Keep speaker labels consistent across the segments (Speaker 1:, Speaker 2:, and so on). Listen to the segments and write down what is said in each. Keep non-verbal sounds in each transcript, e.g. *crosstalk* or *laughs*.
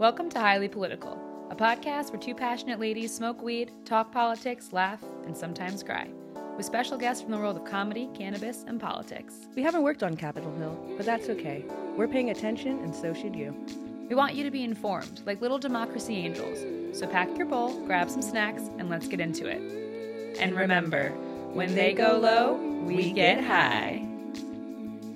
Speaker 1: Welcome to Highly Political, a podcast where two passionate ladies smoke weed, talk politics, laugh, and sometimes cry, with special guests from the world of comedy, cannabis, and politics.
Speaker 2: We haven't worked on Capitol Hill, but that's okay. We're paying attention, and so should you.
Speaker 1: We want you to be informed, like little democracy angels. So pack your bowl, grab some snacks, and let's get into it. And remember, when they go low, we get high.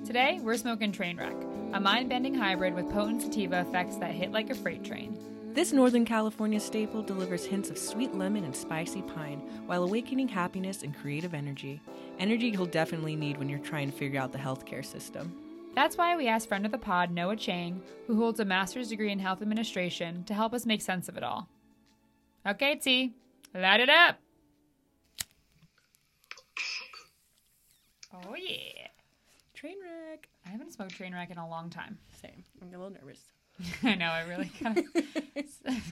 Speaker 1: Today, we're smoking Trainwreck, a mind bending hybrid with potent sativa effects that hit like a freight train.
Speaker 2: This Northern California staple delivers hints of sweet lemon and spicy pine while awakening happiness and creative energy. Energy you'll definitely need when you're trying to figure out the healthcare system.
Speaker 1: That's why we asked friend of the pod, Noah Chang, who holds a master's degree in health administration, to help us make sense of it all. Okay, T, light it up. Oh, yeah.
Speaker 2: Trainwreck.
Speaker 1: I haven't smoked train wreck in a long time.
Speaker 2: Same. I'm a little nervous. *laughs*
Speaker 1: I know, it really kind of,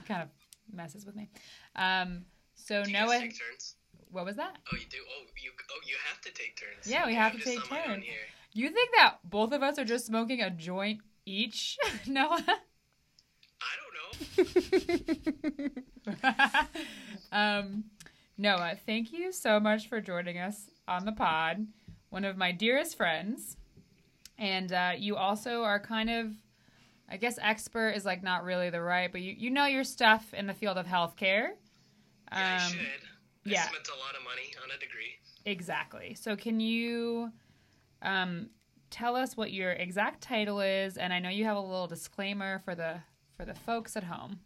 Speaker 1: kind of messes with me. Um, so
Speaker 3: Do you
Speaker 1: Noah,
Speaker 3: guys take turns?
Speaker 1: what was that?
Speaker 3: Oh, you do. Oh, you. Oh, you have to take turns.
Speaker 1: Yeah, we
Speaker 3: Okay,
Speaker 1: have
Speaker 3: I'm
Speaker 1: to take
Speaker 3: on my own
Speaker 1: turns.
Speaker 3: Here.
Speaker 1: You think that both of us are just smoking a joint each, *laughs* Noah?
Speaker 3: I don't know. *laughs*
Speaker 1: um, Noah, thank you so much for joining us on the pod. One of my dearest friends. And uh, you also are kind of, I guess, expert is like not really the right, but you, you know your stuff in the field of healthcare.
Speaker 3: Yeah, I
Speaker 1: Um,
Speaker 3: should. I
Speaker 1: yeah.
Speaker 3: spent a lot of money on a degree.
Speaker 1: Exactly. So can you um, tell us what your exact title is? And I know you have a little disclaimer for the for the folks at home.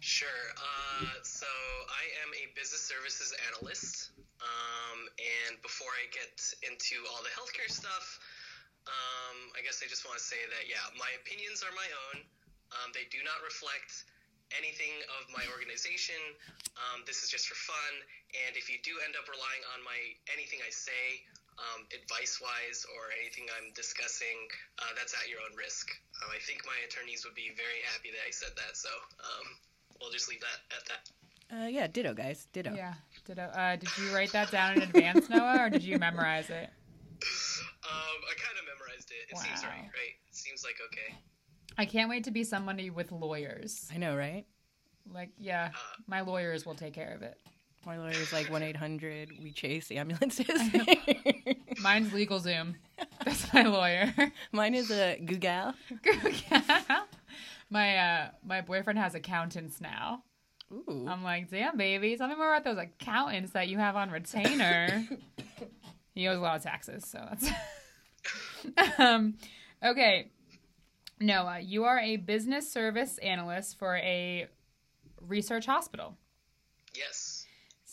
Speaker 3: Sure. Uh, so I am a business services analyst. Um, and before I get into all the healthcare stuff, um, I guess I just want to say that yeah, my opinions are my own. Um, they do not reflect anything of my organization. Um, this is just for fun. And if you do end up relying on my anything I say, um, advice wise or anything I'm discussing, uh, that's at your own risk. Um, I think my attorneys would be very happy that I said that. So um, we'll just leave that at that.
Speaker 2: Uh, yeah, ditto, guys. Ditto.
Speaker 1: Yeah. Did uh, did you write that down in advance, Noah, or did you memorize it?
Speaker 3: Um, I kind of memorized it. It seems
Speaker 1: Wow.
Speaker 3: right, right? It seems like okay.
Speaker 1: I can't wait to be somebody with lawyers.
Speaker 2: I know, right?
Speaker 1: Like, yeah, my lawyers will take care of it.
Speaker 2: My lawyer's like 1 800 We Chase Ambulances.
Speaker 1: Mine's LegalZoom. That's my lawyer.
Speaker 2: Mine is a Google. Google.
Speaker 1: my uh, my boyfriend has accountants now.
Speaker 2: Ooh.
Speaker 1: I'm like, damn, baby, tell me more about those accountants that you have on retainer. *laughs* he owes a lot of taxes, so that's. *laughs* um, okay, Noah, you are a business service analyst for a research hospital.
Speaker 3: Yes,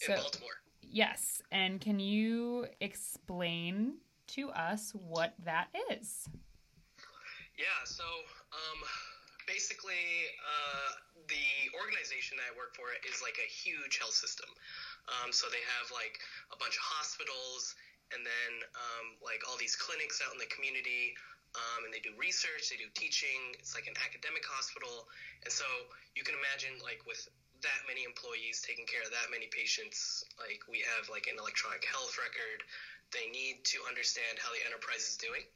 Speaker 3: in Baltimore.
Speaker 1: yes, and can you explain to us what that is?
Speaker 3: Yeah, so um, basically, uh, the organization that I work for is like a huge health system. Um, so they have like a bunch of hospitals and then um, like all these clinics out in the community. Um, and they do research, they do teaching. It's like an academic hospital. And so you can imagine, like, with that many employees taking care of that many patients, like, we have like an electronic health record. They need to understand how the enterprise is doing.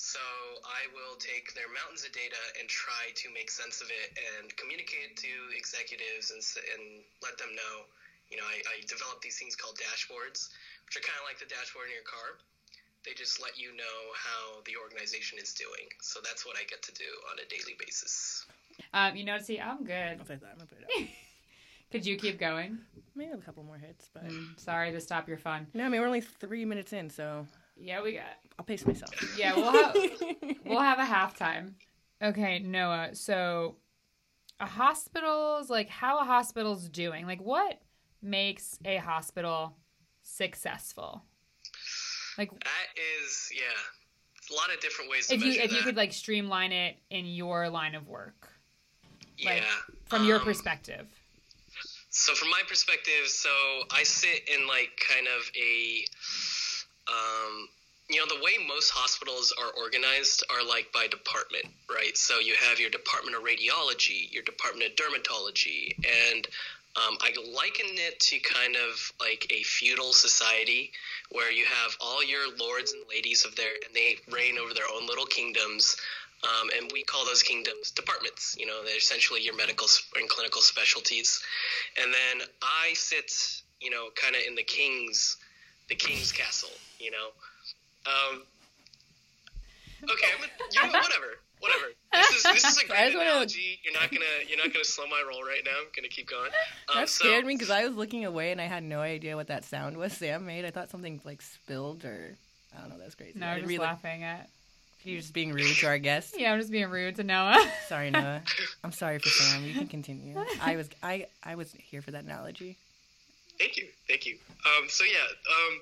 Speaker 3: So I will take their mountains of data and try to make sense of it and communicate to executives and, and let them know. You know, I, I develop these things called dashboards, which are kind of like the dashboard in your car. They just let you know how the organization is doing. So that's what I get to do on a daily basis.
Speaker 1: Um, you know, see, I'm good.
Speaker 2: I'll take that. I'll put it out.
Speaker 1: Could you keep going?
Speaker 2: Maybe a couple more hits, but
Speaker 1: Mm, sorry to stop your fun.
Speaker 2: no, I mean we're only three minutes in, so
Speaker 1: Yeah, we got.
Speaker 2: I'll pace myself. *laughs*
Speaker 1: Yeah, we'll have *laughs* we'll have a halftime. Okay, Noah. So, a hospital's like how a hospital's doing. Like, what makes a hospital successful? Like,
Speaker 3: That is, yeah, a lot of different ways to
Speaker 1: if you if you could like streamline it in your line of work, like,
Speaker 3: yeah,
Speaker 1: from your
Speaker 3: um,
Speaker 1: perspective.
Speaker 3: So from my perspective, so I sit in like kind of a, um, you know, the way most hospitals are organized are like by department, right? So you have your department of radiology, your department of dermatology, and um, I liken it to kind of like a feudal society where you have all your lords and ladies of their, and they reign over their own little kingdoms. Um, and we call those kingdoms departments. You know, they're essentially your medical and clinical specialties. And then I sit, you know, kind of in the king's, the king's castle. You know. Um, okay, I'm a, you know, *laughs* whatever, whatever. This is this is a *laughs* great
Speaker 4: wanna-
Speaker 3: analogy. You're not gonna you're not gonna slow my roll right now. I'm gonna keep going. Um,
Speaker 4: That
Speaker 3: so-
Speaker 4: scared me because I was looking away and I had no idea what that sound was Sam made. I thought something like spilled or I don't know. That's crazy.
Speaker 1: No,
Speaker 4: I
Speaker 1: I'm just
Speaker 4: really-
Speaker 1: laughing at.
Speaker 4: You're just being rude to our guest. *laughs*
Speaker 1: Yeah, I'm just being rude to Noah. *laughs*
Speaker 4: Sorry, Noah. I'm sorry for Sam. You can continue. I was I I was here for that analogy.
Speaker 3: Thank you, thank you. Um, so yeah, um,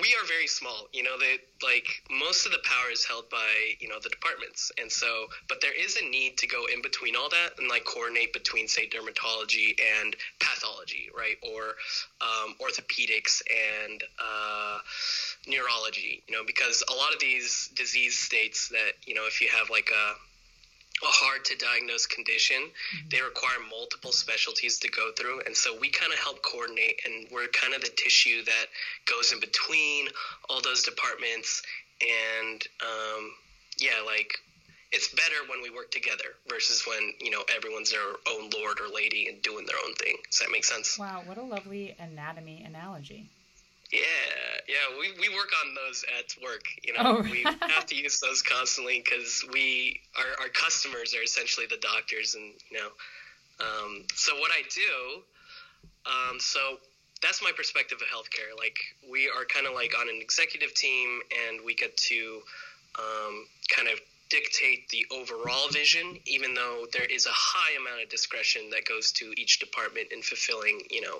Speaker 3: we are very small. You know, that like most of the power is held by you know the departments, and so but there is a need to go in between all that and like coordinate between say dermatology and pathology, right, or um, orthopedics and uh, neurology. You know, because a lot of these disease states that you know if you have like a a hard to diagnose condition. They require multiple specialties to go through. And so we kind of help coordinate, and we're kind of the tissue that goes in between all those departments. And um, yeah, like it's better when we work together versus when, you know, everyone's their own lord or lady and doing their own thing. Does that make sense?
Speaker 1: wow, what a lovely anatomy analogy.
Speaker 3: Yeah, yeah, we, we work on those at work. You know,
Speaker 1: Oh.
Speaker 3: we have to use those constantly because we our our customers are essentially the doctors, and you know, um, so what I do, um, so that's my perspective of healthcare. Like we are kind of like on an executive team, and we get to um, kind of dictate the overall vision, even though there is a high amount of discretion that goes to each department in fulfilling, you know.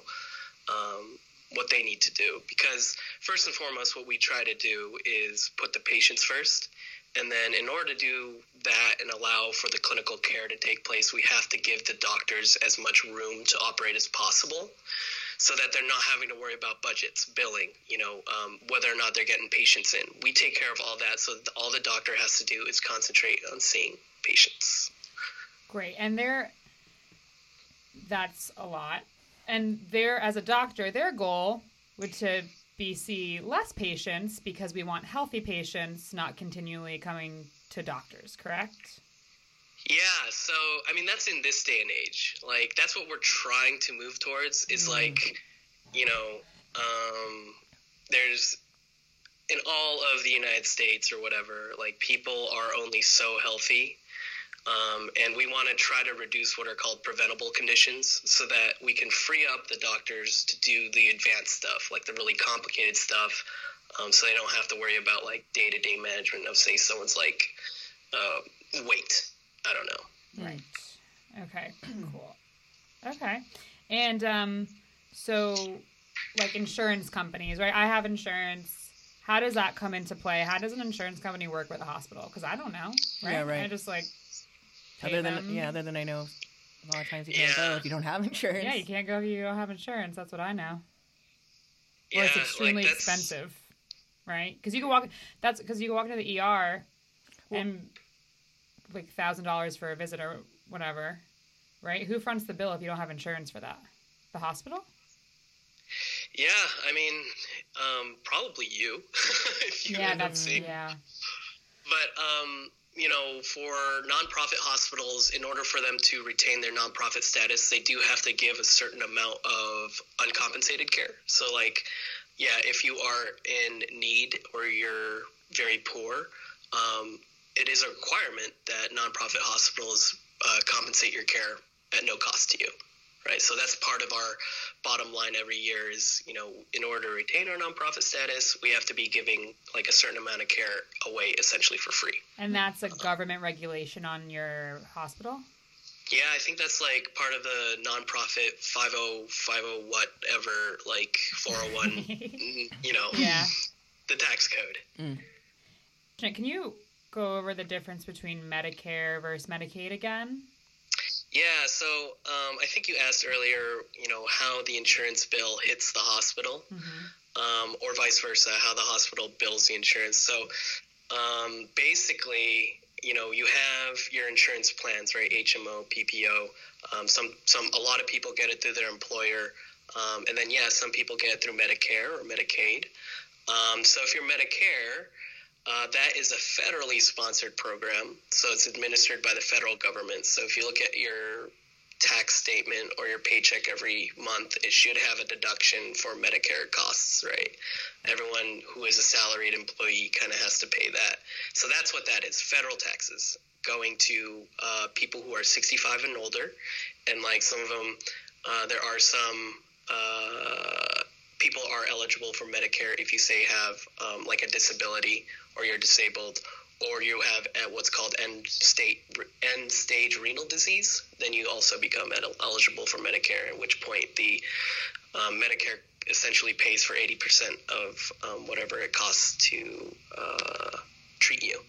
Speaker 3: Um, what they need to do because first and foremost what we try to do is put the patients first and then in order to do that and allow for the clinical care to take place we have to give the doctors as much room to operate as possible so that they're not having to worry about budgets billing you know um, whether or not they're getting patients in we take care of all that so all the doctor has to do is concentrate on seeing patients
Speaker 1: Great. And they're that's a lot. And their as a doctor, their goal would to be see less patients because we want healthy patients not continually coming to doctors, correct?
Speaker 3: Yeah, so I mean that's in this day and age. Like that's what we're trying to move towards is like, you know, um there's in all of the United States or whatever, like people are only so healthy. Um, and we want to try to reduce what are called preventable conditions so that we can free up the doctors to do the advanced stuff, like the really complicated stuff, um, so they don't have to worry about like day to day management of, say, someone's like uh, weight. I don't know.
Speaker 1: Right. Okay. *clears throat* Cool. Okay. And um, so, like insurance companies, right? I have insurance. How does that come into play? How does an insurance company work with a hospital? Because I don't know. Right?
Speaker 4: Yeah, right.
Speaker 1: I just like. Pay
Speaker 4: Other than
Speaker 1: them.
Speaker 4: yeah, other than I know a lot of times you can't
Speaker 3: Yeah.
Speaker 4: go if you don't have insurance.
Speaker 1: Yeah, you can't go if you don't have insurance. That's what I know.
Speaker 3: Yeah,
Speaker 1: or it's extremely
Speaker 3: like,
Speaker 1: expensive, right? Because you can walk. That's because you can walk into the ER and like thousand dollars for a visit or whatever, right? Who fronts the bill if you don't have insurance for that? The hospital?
Speaker 3: Yeah, I mean, um, probably you *laughs* if you
Speaker 1: yeah,
Speaker 3: end up
Speaker 1: that's
Speaker 3: seeing.
Speaker 1: yeah.
Speaker 3: But um, you know, for nonprofit hospitals, in order for them to retain their nonprofit status, they do have to give a certain amount of uncompensated care. So, like, yeah, if you are in need or you're very poor, um, it is a requirement that nonprofit hospitals uh, compensate your care at no cost to you. Right, so that's part of our bottom line every year is, you know, in order to retain our nonprofit status, we have to be giving like a certain amount of care away essentially for free.
Speaker 1: And that's a government regulation on your hospital.
Speaker 3: Yeah, I think that's like part of the nonprofit 5050 whatever, like 401, mm, *laughs* you know,
Speaker 1: Yeah.
Speaker 3: the tax code.
Speaker 1: Can you go over the difference between Medicare versus Medicaid again?
Speaker 3: Yeah, so um, I think you asked earlier, you know, how the insurance bill hits the hospital, um, or vice versa, how the hospital bills the insurance. So um, basically, you know, you have your insurance plans, right? HMO, PPO. Um, some, some, a lot of people get it through their employer, um, and then yeah, some people get it through Medicare or Medicaid. Um, so if you're Medicare, Uh, that is a federally sponsored program, so it's administered by the federal government. So if you look at your tax statement or your paycheck every month, it should have a deduction for Medicare costs, right? Everyone who is a salaried employee kind of has to pay that. So that's what that is federal taxes going to uh, people who are 65 and older. And like some of them, uh, there are some. Uh, people are eligible for Medicare if you say have um, like a disability or you're disabled or you have what's called end state end stage renal disease, then you also become eligible for Medicare. At which point the um, Medicare essentially pays for 80% of um, whatever it costs to uh, treat you.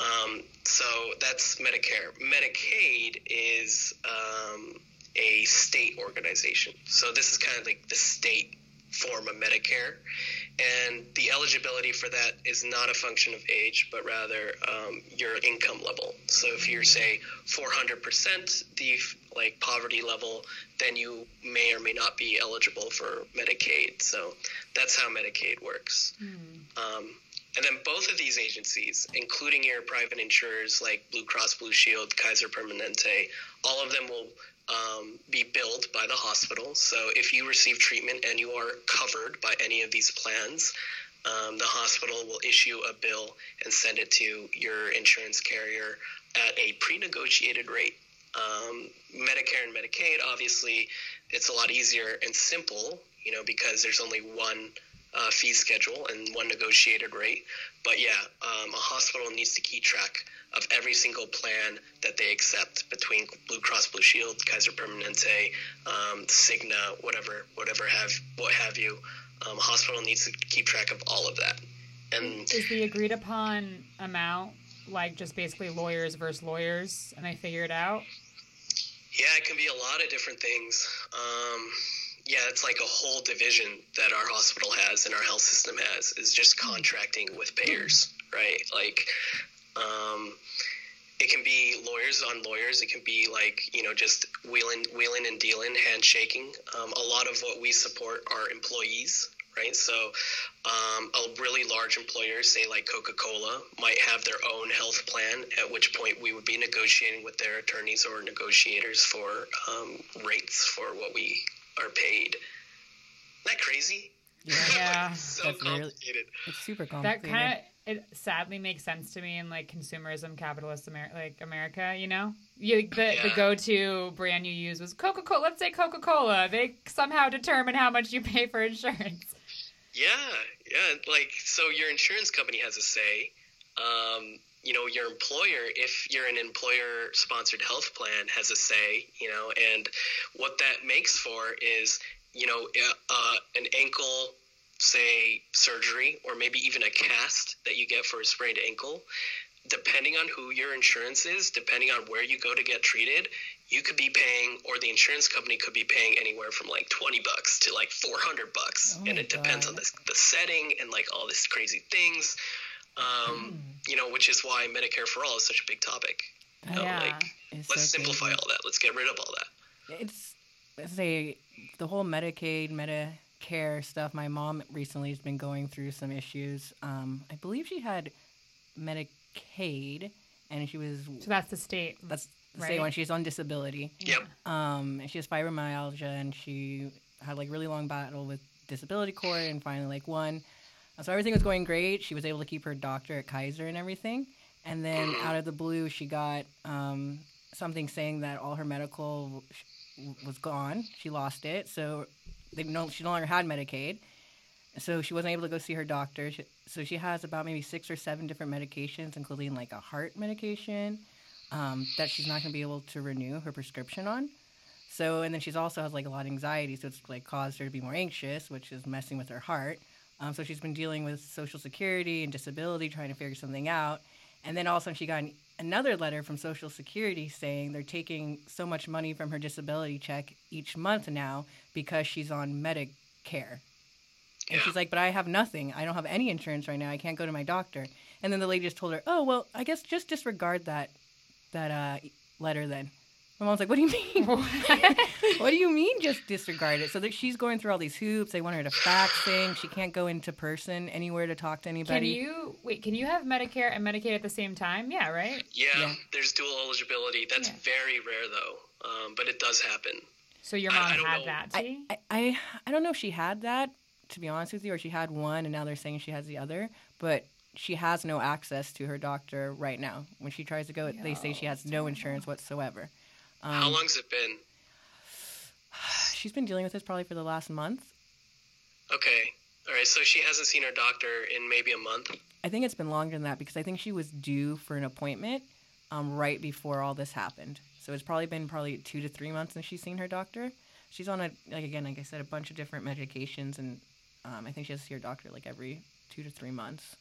Speaker 3: Um, so that's Medicare. Medicaid is um, a state organization. So this is kind of like the state form of Medicare and the eligibility for that is not a function of age, but rather um, your income level. So if you're say 400% the like poverty level, then you may or may not be eligible for Medicaid. So that's how Medicaid works. Mm. Um, and then both of these agencies, including your private insurers like Blue Cross Blue Shield, Kaiser Permanente, all of them will um, be billed by the hospital. So if you receive treatment and you are covered by any of these plans, um, the hospital will issue a bill and send it to your insurance carrier at a pre-negotiated rate. Um, Medicare and Medicaid, obviously, it's a lot easier and simple, you know, because there's only one uh, fee schedule and one negotiated rate. But yeah, um, a hospital needs to keep track of every single plan that they accept between Blue Cross Blue Shield, Kaiser Permanente, um, Cigna, whatever, whatever have what have you. Um, hospital needs to keep track of all of that. And
Speaker 1: is the agreed upon amount like just basically lawyers versus lawyers, and I figure it out?
Speaker 3: Yeah, it can be a lot of different things. Um, yeah, it's like a whole division that our hospital has and our health system has is just contracting with payers, right? Like, um, it can be lawyers on lawyers. It can be like you know just wheeling, wheeling and dealing, handshaking. Um, a lot of what we support are employees, right? So, um, a really large employer, say like Coca Cola, might have their own health plan. At which point, we would be negotiating with their attorneys or negotiators for um, rates for what we are paid. Isn't that crazy?
Speaker 1: Yeah, *laughs*
Speaker 3: so that's complicated.
Speaker 4: Really, it's super complicated.
Speaker 1: That kind of it sadly makes sense to me in like consumerism, capitalist Amer- like America. You know, you, the yeah. the go to brand you use was Coca Cola. Let's say Coca Cola. They somehow determine how much you pay for insurance.
Speaker 3: Yeah, yeah. Like so, your insurance company has a say. Um, you know, your employer, if you're an employer sponsored health plan, has a say, you know, and what that makes for is, you know, uh, an ankle, say, surgery, or maybe even a cast that you get for a sprained ankle. Depending on who your insurance is, depending on where you go to get treated, you could be paying, or the insurance company could be paying anywhere from like 20 bucks to like 400 bucks. Oh and it God. depends on the, the setting and like all these crazy things um, mm. you know, which is why Medicare for all is such a big topic. You know,
Speaker 1: yeah,
Speaker 3: like, let's so simplify crazy. all that. Let's get rid of all that.
Speaker 4: It's let's say the whole Medicaid, Medicare stuff. My mom recently has been going through some issues. Um, I believe she had Medicaid, and she was
Speaker 1: so that's the state.
Speaker 4: That's the right? state one. She's on disability.
Speaker 3: Yep.
Speaker 4: Um, and she has fibromyalgia, and she had like really long battle with disability court, and finally like won. So everything was going great. She was able to keep her doctor at Kaiser and everything. And then *clears throat* out of the blue, she got um, something saying that all her medical was gone. She lost it. So they no, she no longer had Medicaid. So she wasn't able to go see her doctor. She, so she has about maybe six or seven different medications, including like a heart medication um, that she's not going to be able to renew her prescription on. So, and then she's also has like a lot of anxiety, so it's like caused her to be more anxious, which is messing with her heart. Um, so she's been dealing with Social Security and disability, trying to figure something out. And then all of a sudden, she got an, another letter from Social Security saying they're taking so much money from her disability check each month now because she's on Medicare. And she's like, but I have nothing. I don't have any insurance right now. I can't go to my doctor. And then the lady just told her, oh, well, I guess just disregard that that uh, letter then. My mom's like, "What do you mean? *laughs* what do you mean just disregard it?" So that she's going through all these hoops. They want her to fax things. She can't go into person anywhere to talk to anybody.
Speaker 1: Can you wait? Can you have Medicare and Medicaid at the same time? Yeah, right.
Speaker 3: Yeah,
Speaker 4: Yeah.
Speaker 3: there's dual eligibility. That's
Speaker 1: Yeah.
Speaker 3: very rare though, um, but it does happen.
Speaker 1: So your mom
Speaker 3: I don't
Speaker 1: had
Speaker 3: know.
Speaker 1: that. See?
Speaker 4: I, I I don't know if she had that to be honest with you, or she had one and now they're saying she has the other. But she has no access to her doctor right now. When she tries to go, they say she has no insurance whatsoever.
Speaker 3: How
Speaker 4: Um,
Speaker 3: long's it been? *sighs*
Speaker 4: she's been dealing with this probably for the last month.
Speaker 3: Okay, all right. So she hasn't seen her doctor in maybe a month.
Speaker 4: I think it's been longer than that because I think she was due for an appointment um, right before all this happened. So it's probably been probably two to three months since she's seen her doctor. She's on a like again, like I said, a bunch of different medications, and um, I think she has to see her doctor like every two to three months.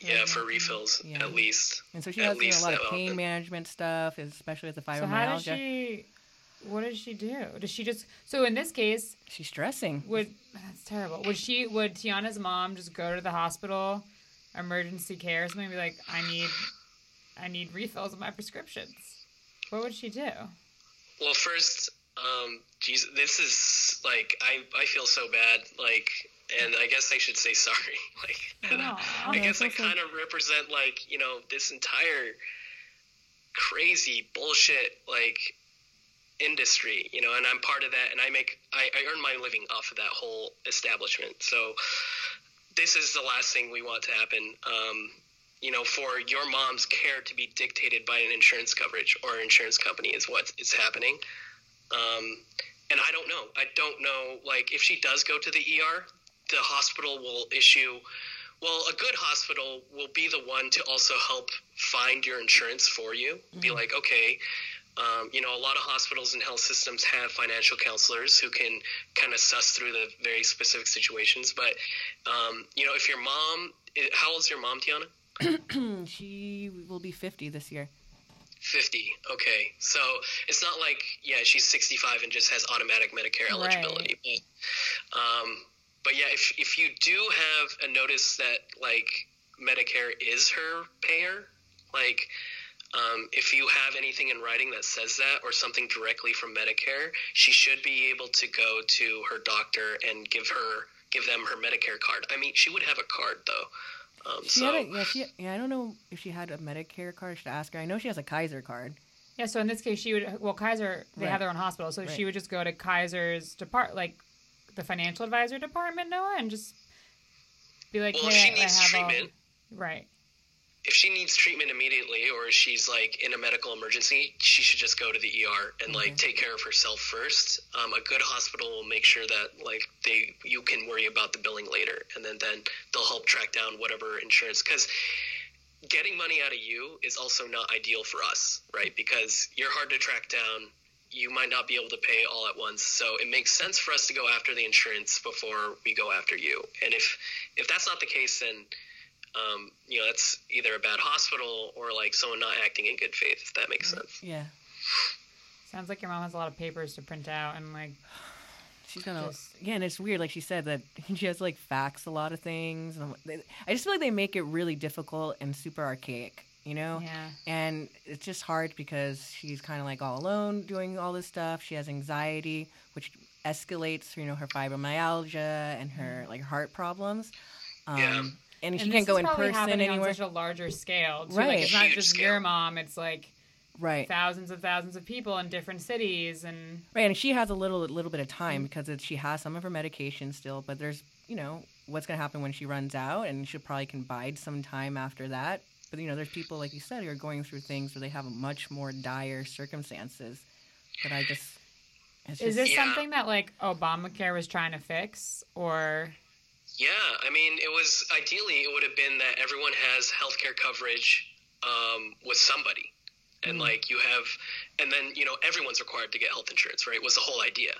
Speaker 3: Yeah, for refills
Speaker 4: Yeah.
Speaker 3: at least.
Speaker 4: And so she
Speaker 3: At
Speaker 4: has you know, a lot of pain
Speaker 3: often.
Speaker 4: management stuff, especially with the fibromyalgia.
Speaker 1: So how does she? What does she do? Does she just? So in this case,
Speaker 4: She's stressing.
Speaker 1: would that's terrible. Would she? Would Tiana's mom just go to the hospital, emergency care, or something, and be like, "I need, I need refills of my prescriptions." What would she do?
Speaker 3: Well, first, um, geez, this is like I I feel so bad. Like, and I guess I should say sorry. *laughs* Like,
Speaker 1: Aw.
Speaker 3: I guess I kind of represent like you know this entire crazy bullshit like industry, you know, and I'm part of that, and I make I, I earn my living off of that whole establishment. So this is the last thing we want to happen. Um, you know, for your mom's care to be dictated by an insurance coverage or insurance company is what is happening. Um, and I don't know. I don't know. Like, if she does go to the ER, the hospital will issue. Well, a good hospital will be the one to also help find your insurance for you. Be like, okay, um, you know, a lot of hospitals and health systems have financial counselors who can kind of suss through the very specific situations. But, um, you know, if your mom, how old's your mom, Tiana? *clears throat*
Speaker 4: she will be 50 this year.
Speaker 3: 50. Okay. So it's not like, yeah, she's 65 and just has automatic Medicare
Speaker 1: Right.
Speaker 3: eligibility. But, um, but yeah, if, if you do have a notice that, like, Medicare is her payer, like, um, if you have anything in writing that says that or something directly from Medicare, she should be able to go to her doctor and give her give them her Medicare card. I mean, she would have a card though. Um,
Speaker 4: She
Speaker 3: so
Speaker 4: had a, yeah, she, yeah, I don't know if she had a Medicare card. I should ask her. I know she has a Kaiser card.
Speaker 1: Yeah. So in this case, she would. Well, Kaiser they
Speaker 4: Right.
Speaker 1: have their own hospital, so she would just go to Kaiser's depart like the financial advisor department, Noah, and just be like,
Speaker 3: well,
Speaker 1: "Hey,
Speaker 3: she
Speaker 1: I
Speaker 3: needs
Speaker 1: have
Speaker 3: treatment,
Speaker 1: Right.
Speaker 3: If she needs treatment immediately or she's like in a medical emergency, she should just go to the ER and like take care of herself first. Um, a good hospital will make sure that like they you can worry about the billing later, and then then they'll help track down whatever insurance because. Getting money out of you is also not ideal for us, right? Because you're hard to track down. You might not be able to pay all at once, so it makes sense for us to go after the insurance before we go after you. And if if that's not the case, then um, you know, that's either a bad hospital or like someone not acting in good faith, if that makes sense.
Speaker 4: Yeah.
Speaker 1: Sounds like your mom has a lot of papers to print out and like. *sighs*
Speaker 4: She's gonna
Speaker 1: Just-
Speaker 4: yeah, and it's weird. Like she said that *laughs* she has to like fax a lot of things. And they- I just feel like they make it really difficult and super archaic, you know.
Speaker 1: Yeah.
Speaker 4: And it's just hard because she's kind of like all alone doing all this stuff. She has anxiety, which escalates, you know, her fibromyalgia and her like heart problems. Um,
Speaker 3: Yeah.
Speaker 4: And she
Speaker 1: and
Speaker 4: can't go in person anywhere.
Speaker 1: on such a larger scale. Too.
Speaker 4: Right.
Speaker 1: Like it's not
Speaker 3: Huge
Speaker 1: just
Speaker 3: scale.
Speaker 1: your mom; it's like
Speaker 4: right.
Speaker 1: thousands of thousands of people in different cities, and
Speaker 4: Right, and she has a little little bit of time because it, she has some of her medication still, but there's you know what's going to happen when she runs out, and she probably can bide some time after that. But you know, there's people like you said who are going through things where they have much more dire circumstances. But I just, it's
Speaker 1: is this
Speaker 3: Yeah.
Speaker 1: something that like Obamacare was trying to fix, or
Speaker 3: Yeah, I mean, it was ideally it would have been that everyone has healthcare coverage um, with somebody, and like you have, and then you know everyone's required to get health insurance, right? Was the whole idea,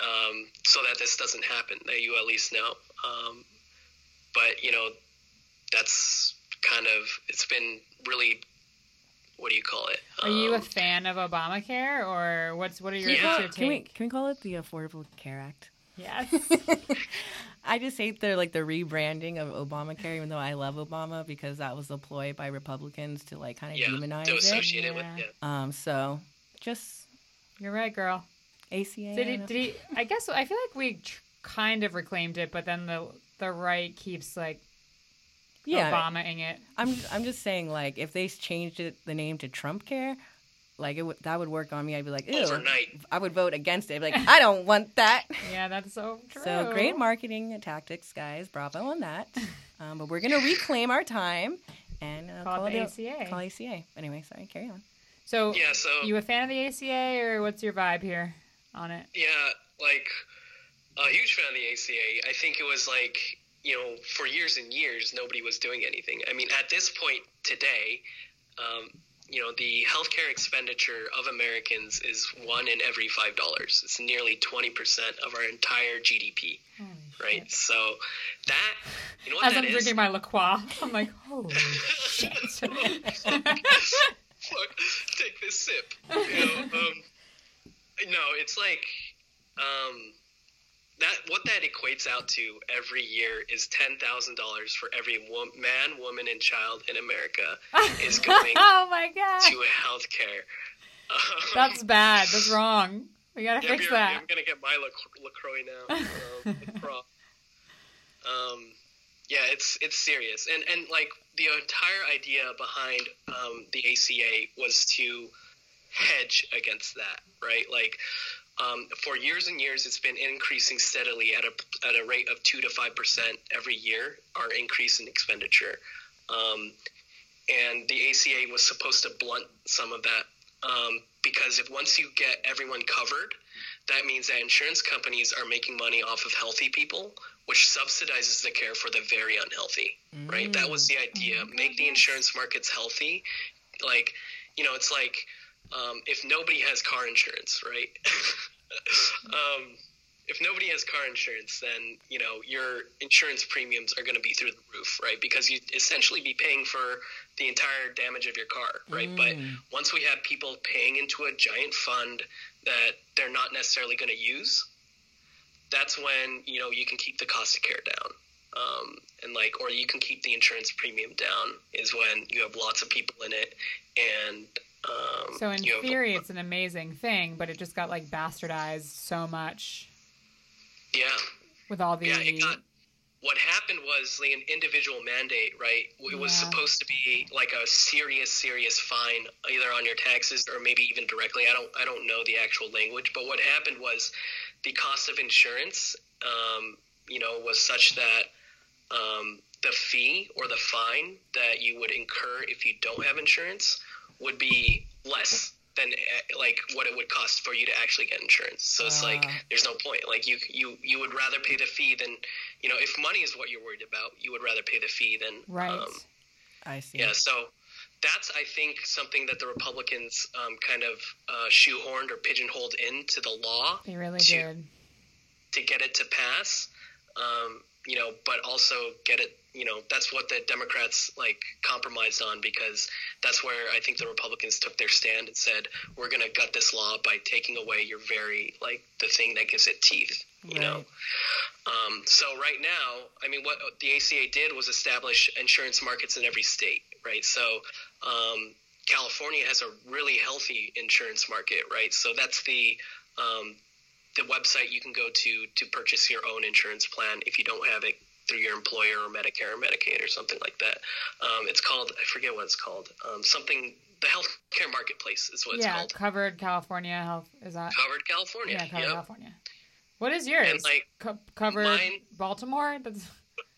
Speaker 3: um, so that this doesn't happen, that you at least know. Um, but you know, that's kind of it's been really, what do you call it?
Speaker 1: are you a
Speaker 3: Um,
Speaker 1: fan of Obamacare, or what's what are your,
Speaker 3: Yeah.
Speaker 1: what's your
Speaker 4: can we can we call it the Affordable Care Act?
Speaker 1: Yes. *laughs*
Speaker 4: I just hate their like the rebranding of Obamacare, even though I love Obama because that was a ploy by Republicans to like kind of
Speaker 3: yeah,
Speaker 4: demonize
Speaker 3: to
Speaker 4: it.
Speaker 3: associate it with
Speaker 1: Yeah.
Speaker 3: yeah.
Speaker 4: Um, so just
Speaker 1: You're right, girl.
Speaker 2: ACA.
Speaker 1: Did he? Did he? I guess I feel like we tr- kind of reclaimed it, but then the the right keeps like
Speaker 2: yeah,
Speaker 1: Obamaing it.
Speaker 2: I'm I'm just saying like if they changed it the name to Trump Care, like it would that would work on me. I'd be like, ew.
Speaker 3: Overnight.
Speaker 2: I would vote against it. I'd be like, I don't want that. *laughs*
Speaker 1: Yeah, that's so true.
Speaker 2: So great marketing tactics, guys. Bravo on that. *laughs* Um, but we're gonna reclaim our time and uh,
Speaker 1: Call
Speaker 2: call,
Speaker 1: the
Speaker 2: it a-
Speaker 1: ACA.
Speaker 2: Call ACA. Anyway, sorry. Carry on.
Speaker 1: So,
Speaker 3: Yeah, so
Speaker 1: you a fan of the ACA, or what's your vibe here on it?
Speaker 3: Yeah, like a huge fan of the ACA. I think it was like you know for years and years nobody was doing anything. I mean, at this point today, um, you know the healthcare expenditure of Americans is one in every five dollars. It's nearly twenty percent of our entire GDP. Right, so that you know what
Speaker 1: As I'm
Speaker 3: is?
Speaker 1: drinking my La Croix, I'm like, holy *laughs* shit.
Speaker 3: Fuck, take this sip. You know, um, no, it's like um, that. What that equates out to every year is ten thousand dollars for every wo- man, woman, and child in America is *laughs* going
Speaker 1: oh my god.
Speaker 3: to health care. Um,
Speaker 1: That's bad. That's wrong. We gotta
Speaker 3: yeah,
Speaker 1: fix that.
Speaker 3: I'm gonna get my La- Lacroix now. *laughs* Um, um, yeah, it's it's serious, and and like the entire idea behind um, the ACA was to hedge against that, right? Like um, for years and years, it's been increasing steadily at a at a rate of two to five percent every year. Our increase in expenditure, um, and the ACA was supposed to blunt some of that um, because if once you get everyone covered, that means that insurance companies are making money off of healthy people, which subsidizes the care for the very unhealthy. Right? That was the idea. Make the insurance markets healthy. Like, you know, it's like um, if nobody has car insurance, right? *laughs* um, if nobody has car insurance, then you know your insurance premiums are going to be through the roof, right? Because you essentially be paying for the entire damage of your car, right? But once we have people paying into a giant fund that they're not necessarily going to use, that's when you know you can keep the cost of care down, um, and like, or you can keep the insurance premium down. Is when you have lots of people in it, and um,
Speaker 1: So in theory, it's an amazing thing, but it just got like bastardized so much
Speaker 3: yeah.
Speaker 1: with all the.
Speaker 3: Yeah, it got. What happened was an individual mandate, right? It was supposed to be like a serious, serious fine, either on your taxes or maybe even directly. I don't, I don't know the actual language, but what happened was the cost of insurance, um, you know, was such that um, the fee or the fine that you would incur if you don't have insurance would be less than uh, like what it would cost for you to actually get insurance. So it's like
Speaker 2: Ah.
Speaker 3: there's no point. Like you you you would rather pay the fee than you know if money is what you're worried about, you would rather pay the fee than
Speaker 1: right.
Speaker 3: Um,
Speaker 2: I see.
Speaker 3: yeah. So that's I think something that the Republicans um, kind of uh, shoehorned or pigeonholed into the law
Speaker 1: they really
Speaker 3: to-
Speaker 1: did.
Speaker 3: to get it to pass. Um, you know, but also get it. You know, that's what the Democrats like compromised on because that's where I think the Republicans took their stand and said we're going to gut this law by taking away your very like the thing that gives it teeth. You know. Um, so right now, I mean, what the ACA did was establish insurance markets in every state, right? So um, California has a really healthy insurance market, right? So that's the um, the website you can go to to purchase your own insurance plan if you don't have it through your employer or Medicare or Medicaid or something like that. Um, it's called I forget what it's called. Um, something the healthcare marketplace is what it's
Speaker 1: yeah,
Speaker 3: called.
Speaker 1: covered California health. Is that?
Speaker 3: Covered California.
Speaker 1: Yeah, covered
Speaker 3: Yep.
Speaker 1: California. What is yours?
Speaker 3: And, like,
Speaker 1: Co- covered
Speaker 3: mine-
Speaker 1: Baltimore. That's. *laughs*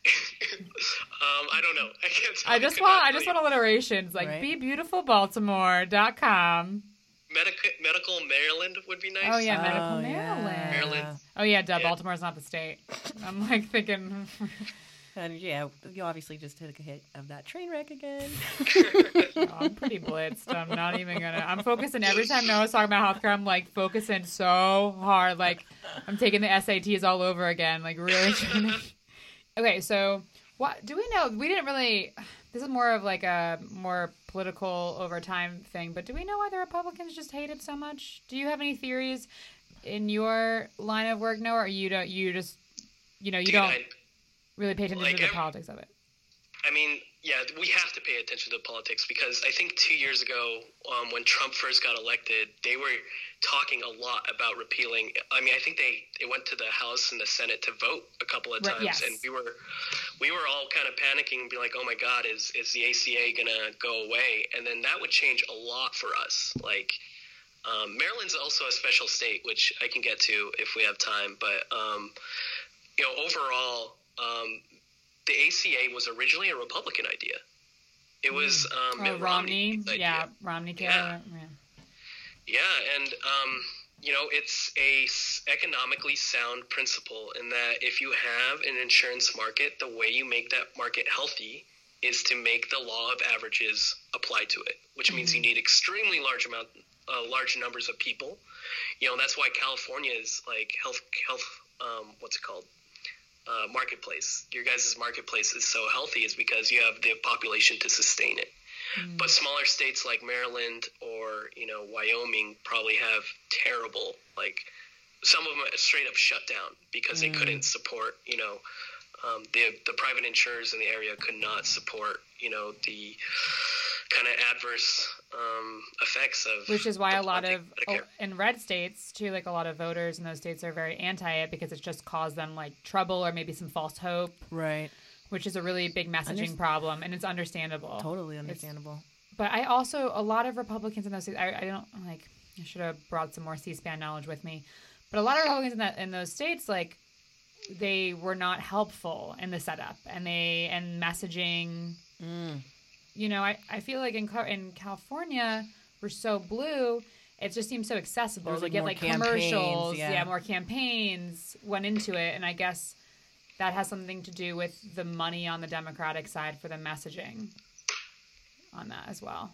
Speaker 3: um, I don't know. I can't. Tell
Speaker 1: I just want. I just
Speaker 3: you.
Speaker 1: want alliterations like
Speaker 2: Right.
Speaker 1: bebeautifulbaltimore.com.
Speaker 3: Medical, medical Maryland would be nice.
Speaker 1: Oh yeah, medical
Speaker 2: Oh,
Speaker 1: Maryland.
Speaker 2: yeah.
Speaker 3: Maryland.
Speaker 1: Oh yeah, duh,
Speaker 3: Yeah.
Speaker 1: Baltimore's not the state. *laughs* I'm like thinking. *laughs*
Speaker 2: And yeah, you obviously just took a hit of that train wreck again. *laughs*
Speaker 1: Oh, I'm pretty blitzed. I'm not even gonna. I'm focusing every time Noah's talking about healthcare. I'm like focusing so hard. Like I'm taking the SATs all over again. Like really. Trying to... Okay, so what do we know? We didn't really. This is more of like a more political over time thing. But do we know why the Republicans just hate it so much? Do you have any theories in your line of work, Noah? Or you don't? You just you know you
Speaker 3: Dude,
Speaker 1: don't
Speaker 3: I,
Speaker 1: really pay attention
Speaker 3: like
Speaker 1: to the
Speaker 3: every-
Speaker 1: politics of it.
Speaker 3: I mean, yeah, we have to pay attention to politics because I think two years ago, um, when Trump first got elected, they were talking a lot about repealing. I mean, I think they it went to the House and the Senate to vote a couple of times,
Speaker 1: yes.
Speaker 3: and we were we were all kind of panicking and be like, "Oh my God, is is the ACA gonna go away?" And then that would change a lot for us. Like um, Maryland's also a special state, which I can get to if we have time. But um, you know, overall, um, the ACA was originally a Republican idea. It was um,
Speaker 1: Uh,
Speaker 3: Mitt
Speaker 1: Romney,
Speaker 3: Romney's idea.
Speaker 1: yeah, Romney
Speaker 3: Yeah.
Speaker 1: Yeah.
Speaker 3: Yeah, and um, you know, it's a s- economically sound principle in that if you have an insurance market, the way you make that market healthy is to make the law of averages apply to it, which means you need extremely large amount, uh, large numbers of people. You know, that's why California is like health, health. Um, what's it called? Uh, marketplace. Your guys' marketplace is so healthy is because you have the population to sustain it. But smaller states like Maryland or you know Wyoming probably have terrible like some of them straight up shut down because they couldn't support you know um, the the private insurers in the area could not support you know the kind of adverse um, effects of
Speaker 1: Which is why a lot of
Speaker 3: Medicare.
Speaker 1: oh, in red states too, like a lot of voters in those states are very anti it because it's just caused them like trouble or maybe some false hope,
Speaker 2: Right.
Speaker 1: which is a really big messaging
Speaker 2: Underst-
Speaker 1: problem, and it's understandable.
Speaker 2: Totally understandable.
Speaker 1: But I also a lot of Republicans in those states. I, I don't like. I should have brought some more C-SPAN knowledge with me. But a lot of Republicans in that in those states, like they were not helpful in the setup, and they and messaging. You know, I, I feel like in in California we're so blue. It just seems so accessible.
Speaker 2: There was,
Speaker 1: to
Speaker 2: like,
Speaker 1: get
Speaker 2: more
Speaker 1: like
Speaker 2: campaigns,
Speaker 1: commercials,
Speaker 2: yeah.
Speaker 1: more campaigns went into it, and I guess that has something to do with the money on the Democratic side for the messaging on that as well.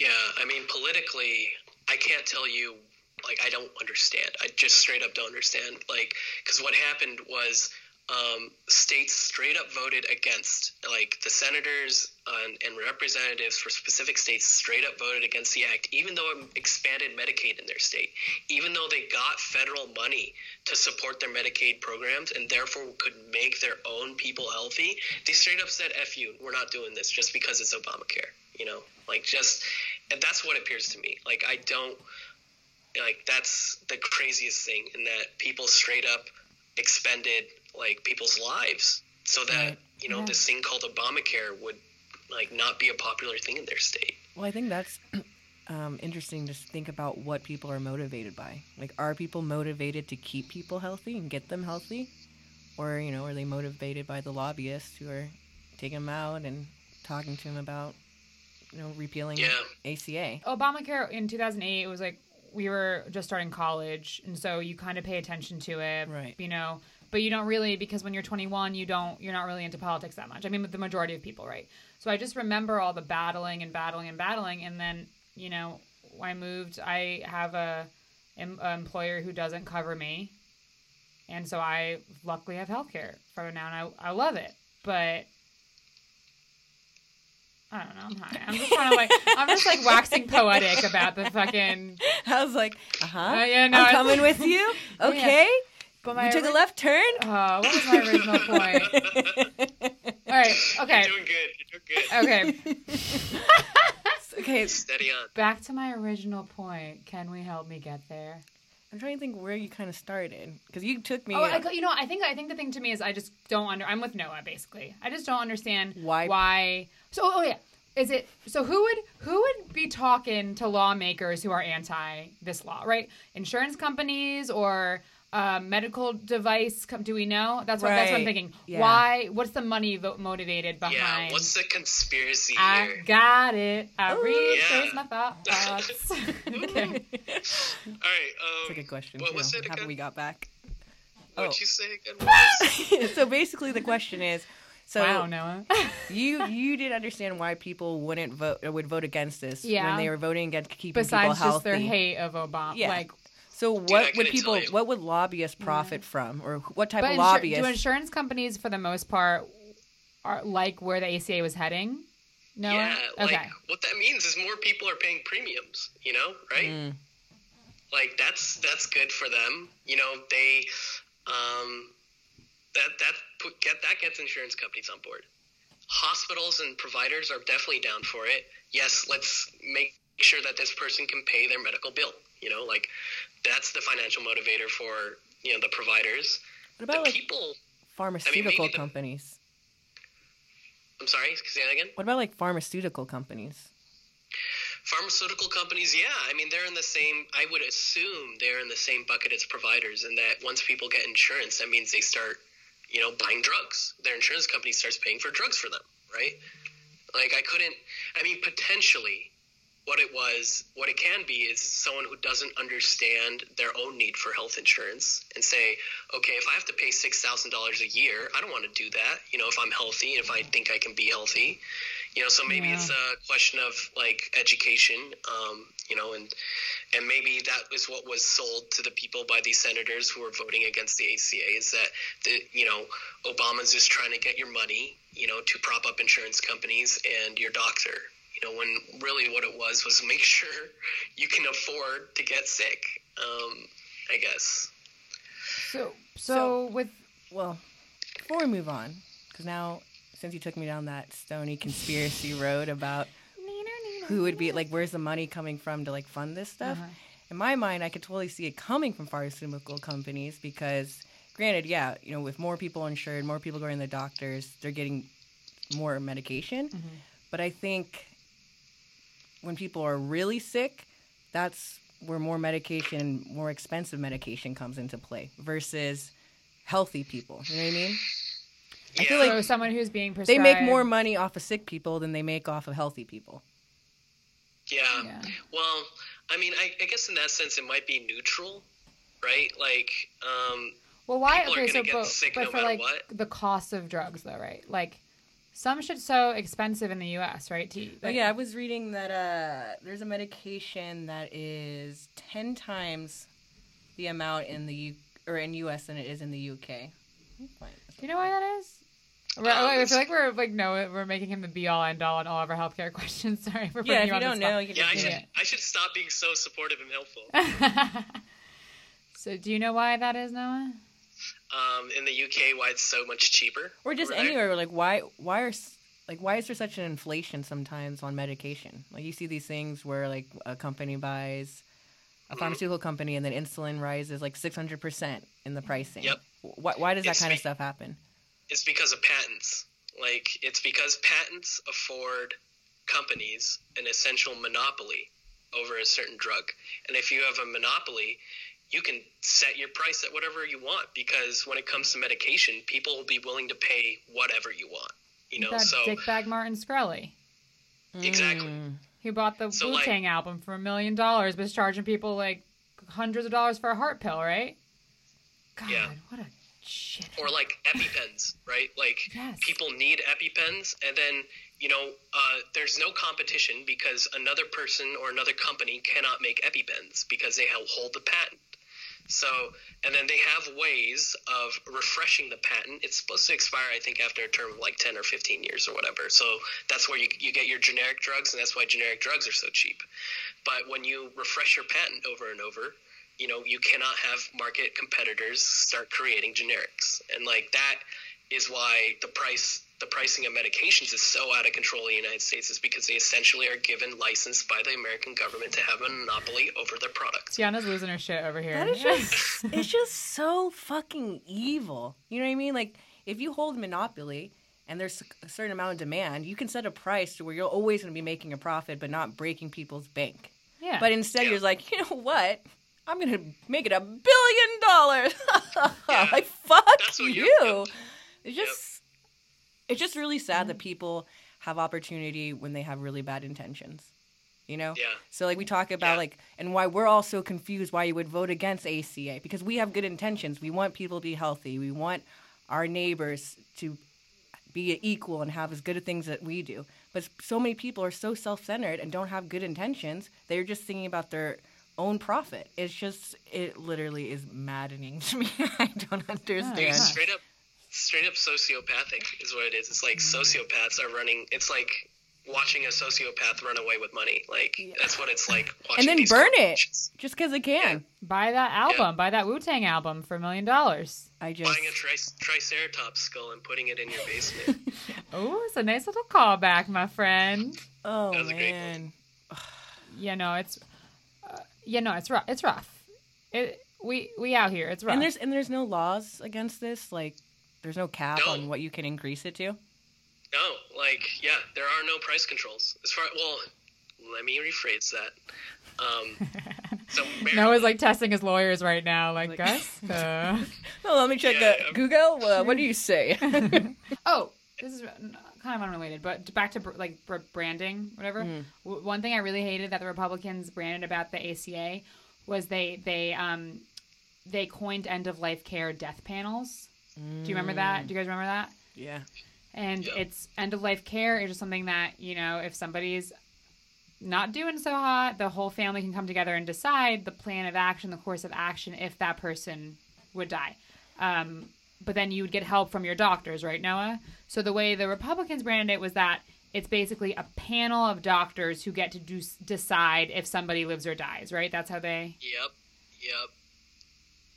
Speaker 3: Yeah, I mean, politically, I can't tell you. Like, I don't understand. I just straight up don't understand. Like, because what happened was um, states straight up voted against. Like, the senators and, and representatives for specific states straight up voted against the act, even though it expanded Medicaid in their state. Even though they got federal money to support their Medicaid programs and therefore could make their own people healthy, they straight up said, F you, we're not doing this just because it's Obamacare. You know, like just, and that's what appears to me. Like, I don't, like, that's the craziest thing in that people straight up expended, like, people's lives so that, you know,
Speaker 1: Yeah.
Speaker 3: this thing called Obamacare would, like, not be a popular thing in their state.
Speaker 2: Well, I think that's *clears throat* um, interesting to think about what people are motivated by. Like, are people motivated to keep people healthy and get them healthy? Or, you know, are they motivated by the lobbyists who are taking them out and talking to them about, you know, repealing
Speaker 3: Yeah.
Speaker 2: ACA?
Speaker 1: Obamacare in 2008 it was like we were just starting college and so you kind of pay attention to it
Speaker 2: Right.
Speaker 1: you know but you don't really because when you're 21 you don't you're not really into politics that much i mean the majority of people right so i just remember all the battling and battling and battling and then you know when i moved i have a, a employer who doesn't cover me and so i luckily have health care for now and I, I love it but I don't know. I'm high. I'm just trying to like. I'm just like waxing poetic about the fucking. *laughs*
Speaker 2: I was like, uh huh.
Speaker 1: Uh, yeah, no,
Speaker 2: I'm coming with you. *laughs* Okay.
Speaker 1: But my
Speaker 2: You took a left turn.
Speaker 1: Oh, what was my original point? *laughs* All right. Okay.
Speaker 3: You're doing good. You're doing good.
Speaker 1: Okay. *laughs* *laughs*
Speaker 2: okay.
Speaker 3: Steady on.
Speaker 1: Back to my original point. Can we help me get there?
Speaker 2: I'm trying to think where you kind of started because you took me.
Speaker 1: Oh, I, you know, I think I think the thing to me is I just don't under. I'm with Noah basically. I just don't understand
Speaker 2: Why-
Speaker 1: Why? So, oh, oh yeah, is it so? Who would who would be talking to lawmakers who are anti this law? Right? Insurance companies or uh, medical device? Com- do we know? That's what that's what I'm thinking.
Speaker 2: Yeah.
Speaker 1: Why? What's the money vo- motivated behind?
Speaker 3: Yeah, what's the conspiracy
Speaker 1: I
Speaker 3: here?
Speaker 1: got it. I
Speaker 2: Ooh.
Speaker 1: retrace
Speaker 3: Yeah.
Speaker 1: my *laughs* thoughts. okay.
Speaker 3: All right. *laughs* Um,
Speaker 2: That's a good question.
Speaker 3: What
Speaker 2: too.
Speaker 3: was it
Speaker 2: How
Speaker 3: again?
Speaker 2: we got back?
Speaker 3: What'd
Speaker 2: Oh.
Speaker 3: you say again? *laughs*
Speaker 2: So basically, the question is, so
Speaker 1: wow, Noah.
Speaker 2: you you did understand why people wouldn't vote or would vote against this
Speaker 1: Yeah.
Speaker 2: when they were voting against keeping
Speaker 1: Besides
Speaker 2: people healthy.
Speaker 1: Besides just their hate of Obama,
Speaker 2: Yeah.
Speaker 1: like
Speaker 2: So
Speaker 3: I
Speaker 2: what would people?
Speaker 3: you.
Speaker 2: What would lobbyists profit from, or what type
Speaker 1: But
Speaker 2: of
Speaker 1: insur-
Speaker 2: lobbyists?
Speaker 1: do insurance companies, for the most part, are like where the ACA was heading? No.
Speaker 3: Yeah, like what that means is more people are paying premiums, you know, right?
Speaker 2: Mm.
Speaker 3: Like that's that's good for them. You know, they um that that put, get that gets insurance companies on board. hospitals and providers are definitely down for it. Yes, let's make sure that this person can pay their medical bill. You know, like that's the financial motivator for you know the providers.
Speaker 4: What about
Speaker 3: the
Speaker 4: like
Speaker 3: people?
Speaker 4: pharmaceutical
Speaker 3: maybe the-
Speaker 4: companies?
Speaker 3: I'm sorry, say that again.
Speaker 4: What about like pharmaceutical companies?
Speaker 3: Pharmaceutical companies, yeah. I mean, they're in the same. I would assume they're in the same bucket as providers, and that once people get insurance, that means they start, you know, buying drugs. Their insurance company starts paying for drugs for them, right? Like I couldn't. I mean, potentially, what it was, what it can be, is someone who doesn't understand their own need for health insurance and say, okay, if I have to pay six thousand dollars a year, I don't want to do that. You know, if I'm healthy and if I think I can be healthy, you know, so maybe
Speaker 1: Yeah.
Speaker 3: it's a question of like education, um, you know, and and maybe that is what was sold to the people by these senators who were voting against the ACA is that the you know Obama's just trying to get your money, you know, to prop up insurance companies and your doctor. You know, when really what it was was make *laughs* sure you can afford to get sick. Um, I guess.
Speaker 1: So, so,
Speaker 4: So-
Speaker 1: with
Speaker 4: Well, before we move on, because now since you took me down that stony conspiracy road about who would be like, where's the money coming from to like fund this stuff?
Speaker 1: Uh-huh.
Speaker 4: In my mind, I could totally see it coming from pharmaceutical companies because, granted, yeah, you know, with more people insured, more people going to the doctors, they're getting more medication. But I think when people are really sick, that's where more medication, more expensive medication comes into play versus healthy people. You know what I mean? I feel
Speaker 3: Yeah.
Speaker 4: like
Speaker 1: so someone who's being prescribed.
Speaker 4: they make more money off of sick people than they make off of healthy people.
Speaker 3: Yeah.
Speaker 1: Yeah.
Speaker 3: Well, I mean, I, I guess in that sense, it might be neutral, right? Like, um,
Speaker 1: Well, why?
Speaker 3: people are
Speaker 1: Okay, so
Speaker 3: gonna get
Speaker 1: but,
Speaker 3: sick
Speaker 1: but
Speaker 3: no
Speaker 1: for
Speaker 3: matter
Speaker 1: like
Speaker 3: what.
Speaker 1: the cost of drugs, though, right? Like some shit's so expensive in the U.S., right? To,
Speaker 4: Oh yeah, I was reading that uh, there's a medication that is ten times the amount in the U- or in U.S. than it is in the UK. Let me find this.
Speaker 1: Do you know why that is? We're-
Speaker 3: Um,
Speaker 1: I feel like we're like no, we're making him the be all end all on all of our healthcare *laughs* questions. Sorry for putting
Speaker 4: Yeah, if
Speaker 1: you
Speaker 4: you
Speaker 1: on
Speaker 4: don't
Speaker 1: the
Speaker 4: know, you can
Speaker 3: yeah, I should
Speaker 1: Yeah.
Speaker 3: I should stop being so supportive and helpful. *laughs* *laughs*
Speaker 1: so, do you know why that is, Noah?
Speaker 3: Um, in the UK, why it's so much cheaper,
Speaker 4: or just
Speaker 3: over there.
Speaker 4: anywhere. Like why why are like why is there such an inflation sometimes on medication? Like you see these things where like a company buys a
Speaker 3: Mhm.
Speaker 4: pharmaceutical company and then insulin rises like six hundred percent in the pricing.
Speaker 3: Yep.
Speaker 4: Why, why does that
Speaker 3: It's
Speaker 4: kind of stuff happen?
Speaker 3: It's because of patents. Like, it's because patents afford companies an essential monopoly over a certain drug. And if you have a monopoly, you can set your price at whatever you want because when it comes to medication, people will be willing to pay whatever you want. You know,
Speaker 1: that
Speaker 3: so
Speaker 1: dickbag Martin Shkreli,
Speaker 3: exactly.
Speaker 4: Mm.
Speaker 1: who bought the
Speaker 3: So,
Speaker 1: Wu
Speaker 3: like-
Speaker 1: Tang album for a million dollars, but was charging people like hundreds of dollars for a heart pill, right? God,
Speaker 3: Yeah.
Speaker 1: what a shit.
Speaker 3: or like EpiPens, right? Like
Speaker 1: Yes.
Speaker 3: people need EpiPens, and then you know uh, there's no competition because another person or another company cannot make EpiPens because they hold the patent. So, and then they have ways of refreshing the patent. It's supposed to expire, I think, after a term of like 10 or 15 years or whatever. So that's where you, you get your generic drugs, and that's why generic drugs are so cheap. But when you refresh your patent over and over, you know, you cannot have market competitors start creating generics. And like that is why the price the pricing of medications is so out of control in the United States is because they essentially are given license by the American government to have a monopoly over their products.
Speaker 1: Tiana's losing her shit over here.
Speaker 4: That is just it's just so fucking evil. You know what I mean? Like if you hold monopoly and there's a certain amount of demand, you can set a price to where you're always going to be making a profit but not breaking people's bank.
Speaker 1: yeah.
Speaker 4: But instead
Speaker 3: Yeah.
Speaker 4: you're like, "You know what? I'm going to make it a billion dollars." *laughs*
Speaker 3: Yeah.
Speaker 4: like fuck
Speaker 3: That's what
Speaker 4: you.
Speaker 3: you're-
Speaker 4: It's just it's just really sad that mm. people have opportunity when they have really bad intentions. You know?
Speaker 3: Yeah.
Speaker 4: So like we talk about
Speaker 3: Yeah.
Speaker 4: like and why we're all so confused why you would vote against ACA because we have good intentions. We want people to be healthy. We want our neighbors to be equal and have as good of things that we do. But so many people are so self-centered and don't have good intentions. They're just thinking about their own profit. It's just it literally is maddening *laughs* to me. I don't understand.
Speaker 1: Yeah.
Speaker 3: Straight up straight up sociopathic is what it is. It's like sociopaths are running it's like watching a sociopath run away with money. Like that's what it's like. Watching
Speaker 4: and then
Speaker 3: these
Speaker 4: burn it just because it can.
Speaker 1: Buy that album. Buy that Wu Tang album for a million dollars.
Speaker 4: I just
Speaker 3: Buying a tri- triceratops skull and putting it in your basement. *laughs*
Speaker 1: Oh, it's a nice little callback, my friend.
Speaker 4: oh
Speaker 3: That was a great
Speaker 4: man,
Speaker 1: You know, it's uh, you know, it's rough. It's rough. It we we out here. It's rough.
Speaker 4: and there's and there's no laws against this. Like there's no cap
Speaker 3: No.
Speaker 4: on what you can increase it to.
Speaker 3: no, like yeah, there are no price controls. As far well, let me rephrase that. Um, *laughs* so
Speaker 1: Noah's like testing his lawyers right now. Like,
Speaker 4: Like-
Speaker 1: Gus. Uh...
Speaker 4: Oh, let me check
Speaker 3: Yeah,
Speaker 4: uh, Google. Uh, what do you say? *laughs* *laughs*
Speaker 1: oh, this is kind of unrelated, but back to like branding, whatever.
Speaker 4: Mm.
Speaker 1: W- one thing I really hated that the Republicans branded about the ACA was they they um they coined end of life care death panels. Do you remember that? Do you guys remember that?
Speaker 4: yeah.
Speaker 1: And
Speaker 3: Yeah.
Speaker 1: it's end of life care is just something that you know if somebody's not doing so hot, the whole family can come together and decide the plan of action, the course of action if that person would die. Um, but then you would get help from your doctors, right, Noah? So the way the Republicans branded it was that it's basically a panel of doctors who get to do, decide if somebody lives or dies, right? That's how they.
Speaker 3: Yep, yep.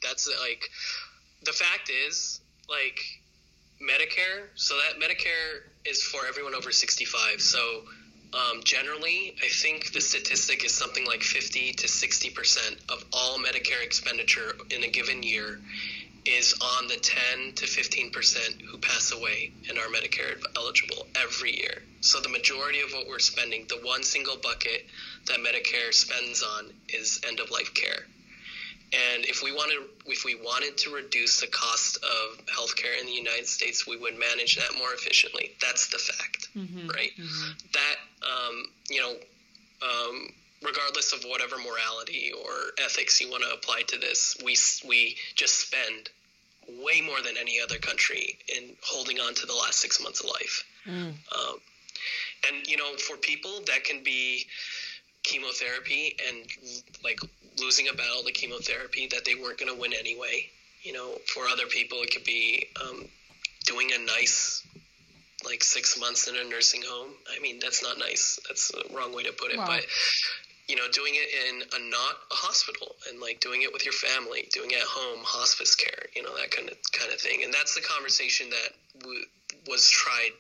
Speaker 3: That's like the fact is like Medicare. So that Medicare is for everyone over sixty-five. So um, generally, I think the statistic is something like fifty to sixty percent of all Medicare expenditure in a given year is on the 10 to 15 percent who pass away and are Medicare eligible every year. So the majority of what we're spending, the one single bucket that Medicare spends on, is end of life care. And if we wanted, if we wanted to reduce the cost of healthcare in the United States, we would manage that more efficiently. That's the fact, right? That um, you know, um, regardless of whatever morality or ethics you want to apply to this, we we just spend way more than any other country in holding on to the last six months of life. Um, and you know, for people that can be chemotherapy and like losing a battle to chemotherapy that they weren't going to win anyway. You know, for other people, it could be um, doing a nice like six months in a nursing home. I mean, that's not nice. That's the wrong way to put it.
Speaker 1: Wow.
Speaker 3: But you know, doing it in a not a hospital and like doing it with your family, doing it at home, hospice care, you know, that kind of kind of thing. And that's the conversation that w- was tried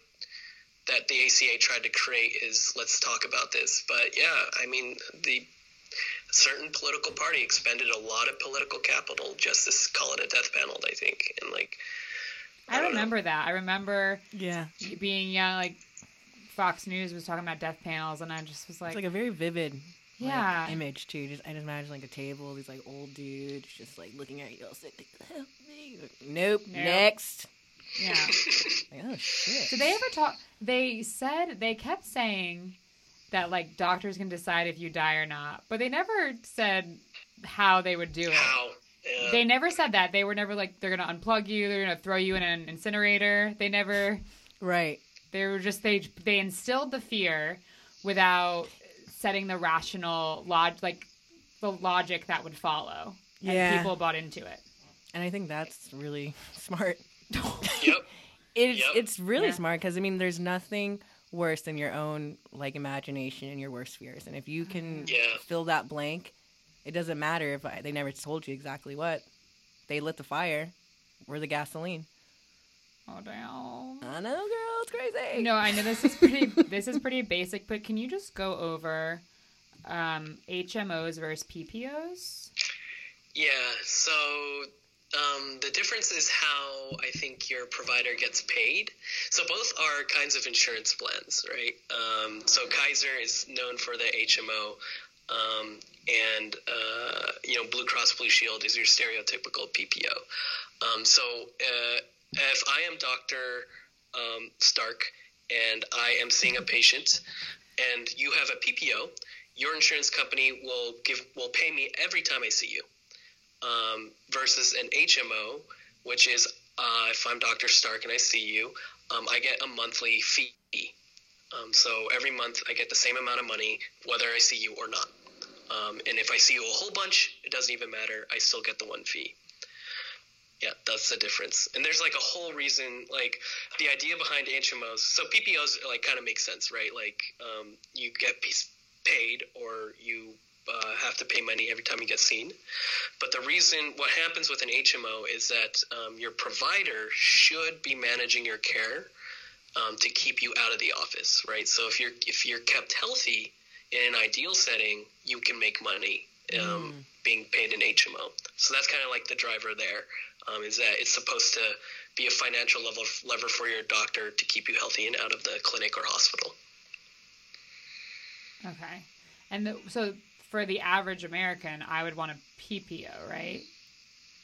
Speaker 3: that the ACA tried to create is let's talk about this. But yeah, I mean, the certain political party expended a lot of political capital just to call it a death panel, I think. And like
Speaker 1: I
Speaker 3: don't know.
Speaker 1: remember that. I remember
Speaker 4: Yeah.
Speaker 1: being young, like Fox News was talking about death panels, and I just was like,
Speaker 4: It's like a very vivid like,
Speaker 1: Yeah.
Speaker 4: image too. Just I just imagine like a table, these like old dudes just like looking at you all sick. Like, help me. Nope.
Speaker 1: Nope.
Speaker 4: Next.
Speaker 1: yeah. *laughs*
Speaker 4: Like, oh shit.
Speaker 1: Did they ever talk? They said they kept saying that like doctors can decide if you die or not, but they never said how they would do it.
Speaker 3: how? Yeah.
Speaker 1: They never said that. They were never like they're gonna unplug you, they're gonna throw you in an incinerator. They never.
Speaker 4: Right.
Speaker 1: They were just they they instilled the fear without setting the rational log like the logic that would follow.
Speaker 4: Yeah.
Speaker 1: And people bought into it.
Speaker 4: And I think that's really *laughs* smart.
Speaker 3: yep. *laughs*
Speaker 4: It's
Speaker 3: Yep.
Speaker 4: it's really
Speaker 1: Yeah.
Speaker 4: smart because I mean, there's nothing worse than your own like imagination and your worst fears. And if you can
Speaker 3: Yeah.
Speaker 4: fill that blank, it doesn't matter if I, they never told you exactly what they lit the fire. We're the gasoline.
Speaker 1: Oh damn.
Speaker 4: I know, girl, it's crazy.
Speaker 1: No, I know this is pretty. *laughs* this is pretty basic, but can you just go over um, HMOs versus PPOs?
Speaker 3: Yeah, so um, the difference is how I think your provider gets paid. So both are kinds of insurance plans, right? Um, so Kaiser is known for the HMO, um, and uh, you know Blue Cross Blue Shield is your stereotypical PPO. Um, so uh, if I am Doctor um, Stark and I am seeing a patient, and you have a PPO, your insurance company will give will pay me every time I see you um, versus an HMO, which is uh, if I'm Dr. Stark and I see you, um, I get a monthly fee. Um, so every month I get the same amount of money whether I see you or not. Um, and if I see you a whole bunch, it doesn't even matter. I still get the one fee. Yeah, that's the difference. And there's like a whole reason, like the idea behind HMOs. So PPOs like kind of make sense, right? Like um, you get paid or you uh, have to pay money every time you get seen. But the reason, what happens with an HMO is that um, your provider should be managing your care um, to keep you out of the office, right? So if you're if you're kept healthy in an ideal setting, you can make money um, mm. being paid an HMO. So that's kind of like the driver there. Um, is that it's supposed to be a financial level lever for your doctor to keep you healthy and out of the clinic or hospital.
Speaker 1: Okay, and the, so for the average American, I would want a PPO, right?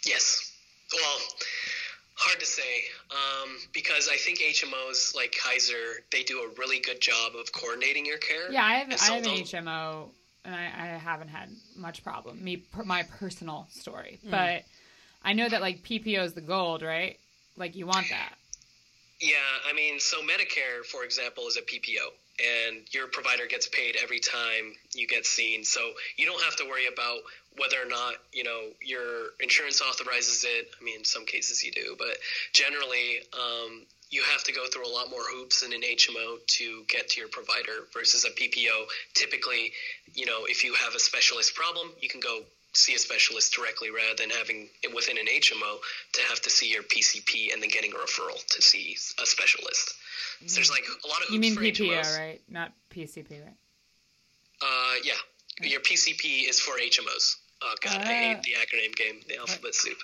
Speaker 3: Yes. Well, hard to say um, because I think HMOs like Kaiser they do a really good job of coordinating your care.
Speaker 1: Yeah, I have, I have an HMO and I, I, haven't had much problem. Me, my personal story, mm. but I know that like PPO is the gold, right? Like you want that.
Speaker 3: Yeah, I mean, so Medicare, for example, is a PPO, and your provider gets paid every time you get seen. So you don't have to worry about whether or not you know your insurance authorizes it. I mean, in some cases you do, but generally, um, you have to go through a lot more hoops in an HMO to get to your provider versus a PPO. Typically, you know, if you have a specialist problem, you can go see a specialist directly rather than having within an HMO to have to see your PCP and then getting a referral to see a specialist. So there's like a lot of
Speaker 1: you mean PPO, HMOs. right? Not PCP, right?
Speaker 3: Uh, yeah. Your PCP is for HMOs. Oh god, uh, I hate uh, the acronym game, the alphabet soup.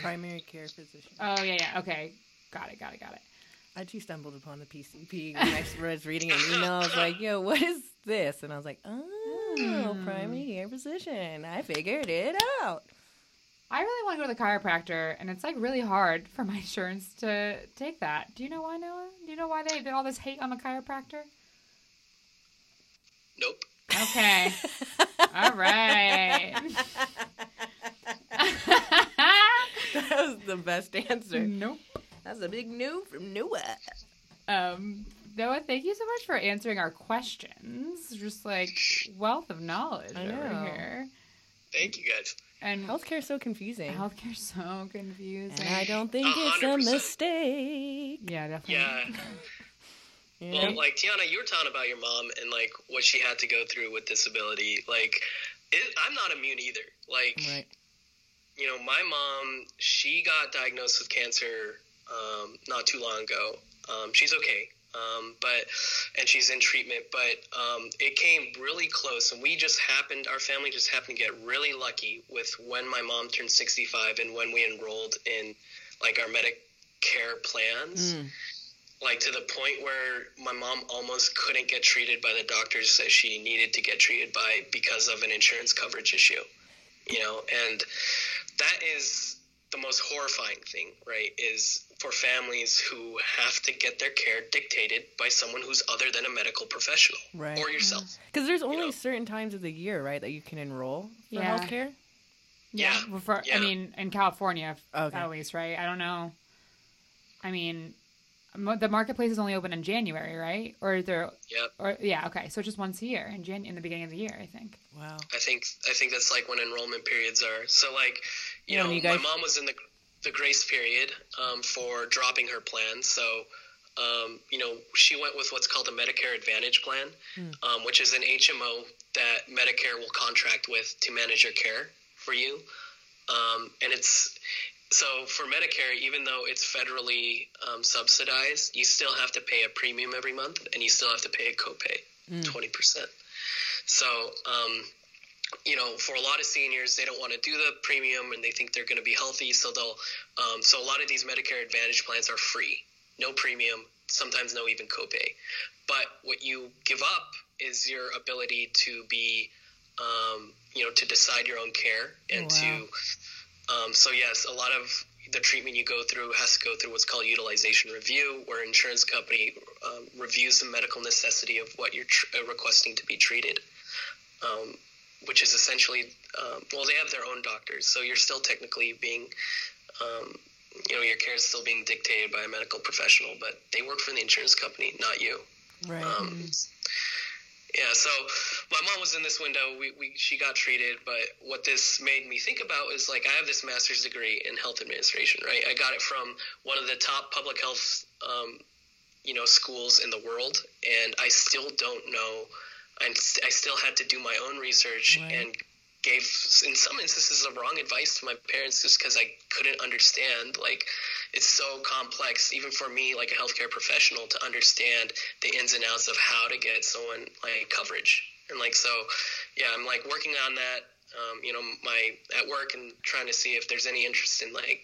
Speaker 2: Primary care physician.
Speaker 1: Oh yeah, yeah. Okay, got it, got it, got it.
Speaker 2: I too stumbled upon the PCP when I was reading an email. I was like, "Yo, what is this?" And I was like, *laughs* "Oh, mm. primary care physician. I figured it out."
Speaker 1: I really want to go to the chiropractor, and it's like really hard for my insurance to take that. Do you know why, Noah? Do you know why they did all this hate on the chiropractor?
Speaker 3: Nope.
Speaker 1: Okay. *laughs* all right. *laughs*
Speaker 2: that was the best answer.
Speaker 1: Nope.
Speaker 2: That's a big no from Noah.
Speaker 1: Um, Noah, thank you so much for answering our questions. Just like wealth of knowledge over here.
Speaker 3: Thank you guys.
Speaker 2: And healthcare's so confusing.
Speaker 1: Healthcare's so confusing.
Speaker 2: And I don't think 100%. it's a mistake.
Speaker 1: Yeah, definitely.
Speaker 3: Yeah. *laughs* yeah. Well, like Tiana, you were talking about your mom and like what she had to go through with disability. Like, it, I'm not immune either. Like, right. you know, my mom, she got diagnosed with cancer um, not too long ago. Um, she's okay, um, but and she's in treatment. But um, it came really close, and we just happened. Our family just happened to get really lucky with when my mom turned 65 and when we enrolled in like our Medicare plans. Mm. Like to the point where my mom almost couldn't get treated by the doctors that she needed to get treated by because of an insurance coverage issue, you know, and that is the most horrifying thing, right, is for families who have to get their care dictated by someone who's other than a medical professional right. or yourself. Mm-hmm.
Speaker 2: Because there's only you know? certain times of the year, right, that you can enroll for yeah. healthcare.
Speaker 3: Yeah,
Speaker 1: yeah. For, yeah. I mean, in California, okay. at least, right? I don't know. I mean, the marketplace is only open in January, right? Or is there?
Speaker 3: Yep.
Speaker 1: Or yeah, okay. So just once a year in Jan in the beginning of the year, I think.
Speaker 2: Wow.
Speaker 3: I think I think that's like when enrollment periods are. So like, you know, you guys... my mom was in the the grace period um, for dropping her plan. So. Um, you know, she went with what's called a Medicare Advantage plan, mm. um, which is an HMO that Medicare will contract with to manage your care for you. Um, and it's so for Medicare, even though it's federally um, subsidized, you still have to pay a premium every month, and you still have to pay a copay, mm. twenty mm. percent. So, um, you know, for a lot of seniors, they don't want to do the premium, and they think they're going to be healthy, so they'll. Um, so a lot of these Medicare Advantage plans are free, no premium, sometimes no even copay. But what you give up is your ability to be, um, you know, to decide your own care and wow. to um, so yes, a lot of the treatment you go through has to go through what's called utilization review, where insurance company um, reviews the medical necessity of what you're tr- uh, requesting to be treated, um, which is essentially um, well, they have their own doctors, so you're still technically being, um, you know, your care is still being dictated by a medical professional, but they work for the insurance company, not you.
Speaker 2: Right.
Speaker 3: Yeah, so my mom was in this window. We, we she got treated, but what this made me think about is like I have this master's degree in health administration, right? I got it from one of the top public health, um, you know, schools in the world, and I still don't know. I'm, I still had to do my own research
Speaker 4: Right.
Speaker 3: and gave, in some instances, the wrong advice to my parents just because I couldn't understand. Like, it's so complex, even for me, like a healthcare professional, to understand the ins and outs of how to get someone like coverage. And like, so, yeah, I'm like working on that. Um, you know, my at work and trying to see if there's any interest in like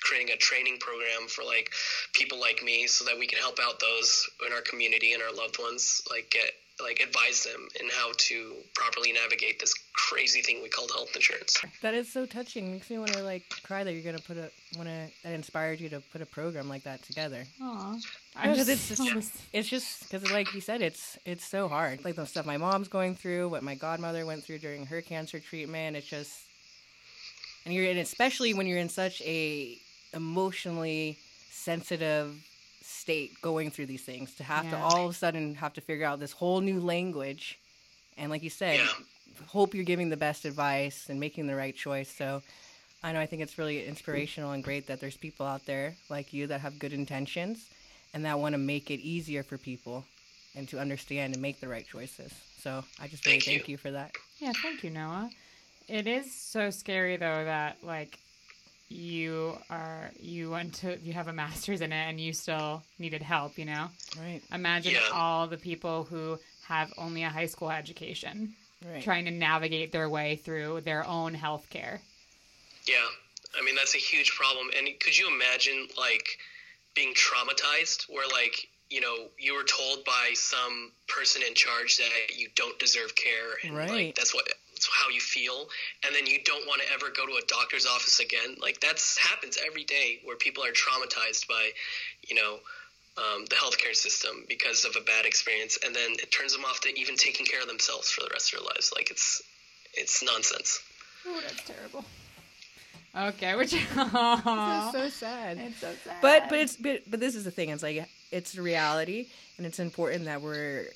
Speaker 3: creating a training program for like people like me so that we can help out those in our community and our loved ones like get like advise them in how to properly navigate this crazy thing we call health insurance
Speaker 4: That is so touching. Makes me want to like cry that you're gonna put a want to that inspired you to put a program like that together.
Speaker 1: Aw.
Speaker 4: Because it's just, it's just because like you said, it's it's so hard. Like the stuff my mom's going through, what my godmother went through during her cancer treatment. It's just, and you're and especially when you're in such a emotionally sensitive state going through these things to have to all of a sudden have to figure out this whole new language and like you said
Speaker 3: Yeah.
Speaker 4: hope you're giving the best advice and making the right choice so i know i think it's really inspirational and great that there's people out there like you that have good intentions and that want to make it easier for people and to understand and make the right choices so i just really
Speaker 3: Thank you.
Speaker 4: thank you for that
Speaker 1: Yeah, thank you, Noah. It is so scary though that like you are you went to you have a master's in it and you still needed help, you know?
Speaker 4: right
Speaker 1: Imagine
Speaker 3: Yeah.
Speaker 1: all the people who have only a high school education
Speaker 4: right
Speaker 1: trying to navigate their way through their own health care.
Speaker 3: yeah i mean that's a huge problem and could you imagine like being traumatized where like you know you were told by some person in charge that you don't deserve care and
Speaker 4: Right.
Speaker 3: like that's what that's how you feel and then you don't want to ever go to a doctor's office again like that's happens every day where people are traumatized by you know um, the healthcare system because of a bad experience and then it turns them off to even taking care of themselves for the rest of their lives like it's it's nonsense
Speaker 1: Oh, that's terrible. Okay, which *laughs*
Speaker 4: That's so sad
Speaker 1: it's so sad.
Speaker 4: but but it's but, but this is the thing it's like it's reality and it's important that we're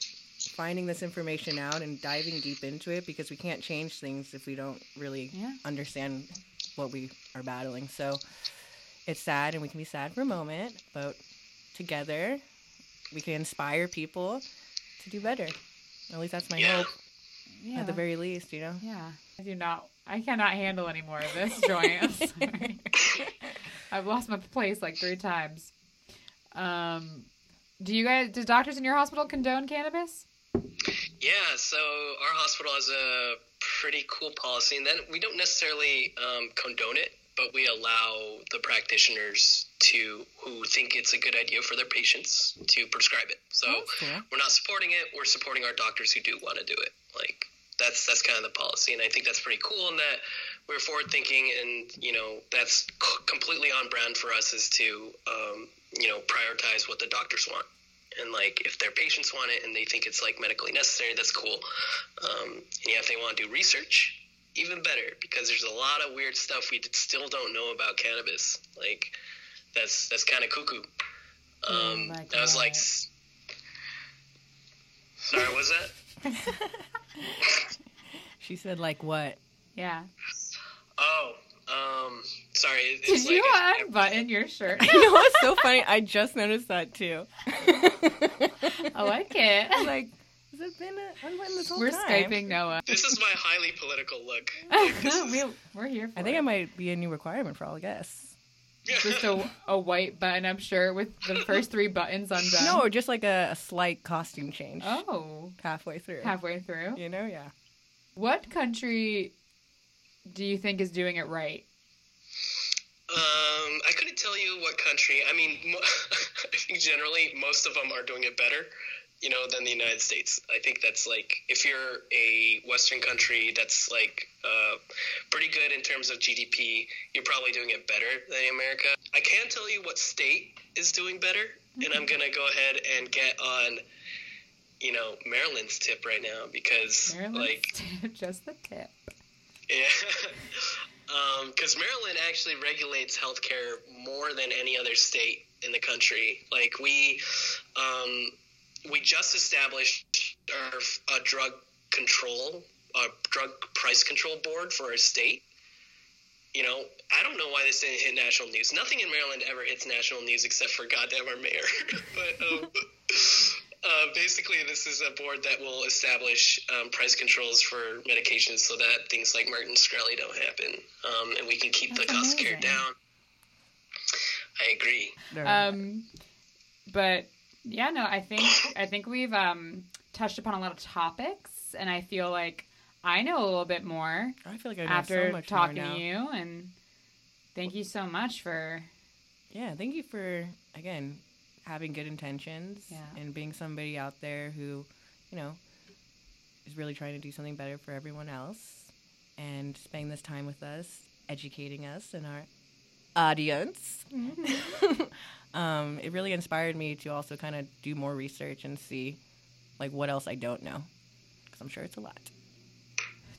Speaker 4: finding this information out and diving deep into it because we can't change things if we don't really
Speaker 1: Yeah.
Speaker 4: understand what we are battling so it's sad and we can be sad for a moment but together we can inspire people to do better at least that's my
Speaker 3: Yeah.
Speaker 4: hope
Speaker 1: yeah.
Speaker 4: at the very least you know
Speaker 1: Yeah. I do not. I cannot handle any more of this, Joy. I'm sorry. *laughs* I've lost my place like three times. Um, do you guys? Do doctors in your hospital condone cannabis?
Speaker 3: Yeah, so our hospital has a pretty cool policy, and then we don't necessarily um, condone it, but we allow the practitioners to who think it's a good idea for their patients to prescribe it. So
Speaker 4: cool.
Speaker 3: we're not supporting it; we're supporting our doctors who do want to do it. Like that's that's kind of the policy, and I think that's pretty cool. In that we're forward thinking, and you know that's c- completely on brand for us is to um, you know prioritize what the doctors want and like if their patients want it and they think it's like medically necessary that's cool. Um, and yeah if they want to do research even better because there's a lot of weird stuff we still don't know about cannabis. Like that's that's kind of cuckoo um,
Speaker 1: like
Speaker 3: i was like *laughs* sorry what was that? *laughs*
Speaker 4: She said like what?
Speaker 1: Yeah.
Speaker 3: oh um sorry it-
Speaker 1: Did
Speaker 3: it's
Speaker 1: you
Speaker 3: like a- *laughs*
Speaker 1: unbutton your shirt?
Speaker 4: you know what's so funny i just noticed that too
Speaker 1: I like it.
Speaker 4: I'm *laughs* like, has it been a, unbuttoned this whole time?
Speaker 1: We're
Speaker 4: time?
Speaker 1: skyping Noah.
Speaker 3: this is my highly political look *laughs*
Speaker 1: we, we're here for
Speaker 4: I think
Speaker 1: it.
Speaker 4: it might be a new requirement for all guests.
Speaker 1: Just a, a white button-up shirt with the first three buttons undone.
Speaker 4: No, just like a, a slight costume change
Speaker 1: Oh,
Speaker 4: halfway through.
Speaker 1: halfway through.
Speaker 4: You know, yeah.
Speaker 1: What country do you think is doing it right?
Speaker 3: Um, I couldn't tell you what country. I mean, *laughs* mo- I think generally most of them are doing it better, you know, than the United States. I think that's like if you're a Western country that's like uh, pretty good in terms of GDP, you're probably doing it better than America. I can't tell you what state is doing better, and I'm gonna go ahead and get on, you know, Maryland's tip right now because
Speaker 1: Maryland,
Speaker 3: like *laughs*
Speaker 1: just the tip.
Speaker 3: Yeah. *laughs* Because Maryland actually regulates healthcare more than any other state in the country. Like we, um, we just established or a drug control, a drug price control board for our state. You know, I don't know why this didn't hit national news. Nothing in Maryland ever hits national news except for goddamn our mayor. *laughs* but um, uh, basically, this is a board that will establish um, price controls for medications so that things like Martin Shkreli don't happen, um, and we can keep
Speaker 1: That's
Speaker 3: the cost of care down. I agree.
Speaker 1: Um, but yeah, no, I think I think we've um, touched upon a lot of topics, and I feel like I know a little bit more
Speaker 4: I feel like I know
Speaker 1: after
Speaker 4: so much
Speaker 1: talking
Speaker 4: more now.
Speaker 1: to you, and thank you so much for
Speaker 4: Yeah, thank you for again having good intentions
Speaker 1: Yeah.
Speaker 4: and being somebody out there who, you know, is really trying to do something better for everyone else and spending this time with us, educating us and our audience. *laughs* um, it really inspired me to also kind of do more research and see like what else I don't know because I'm sure it's a lot.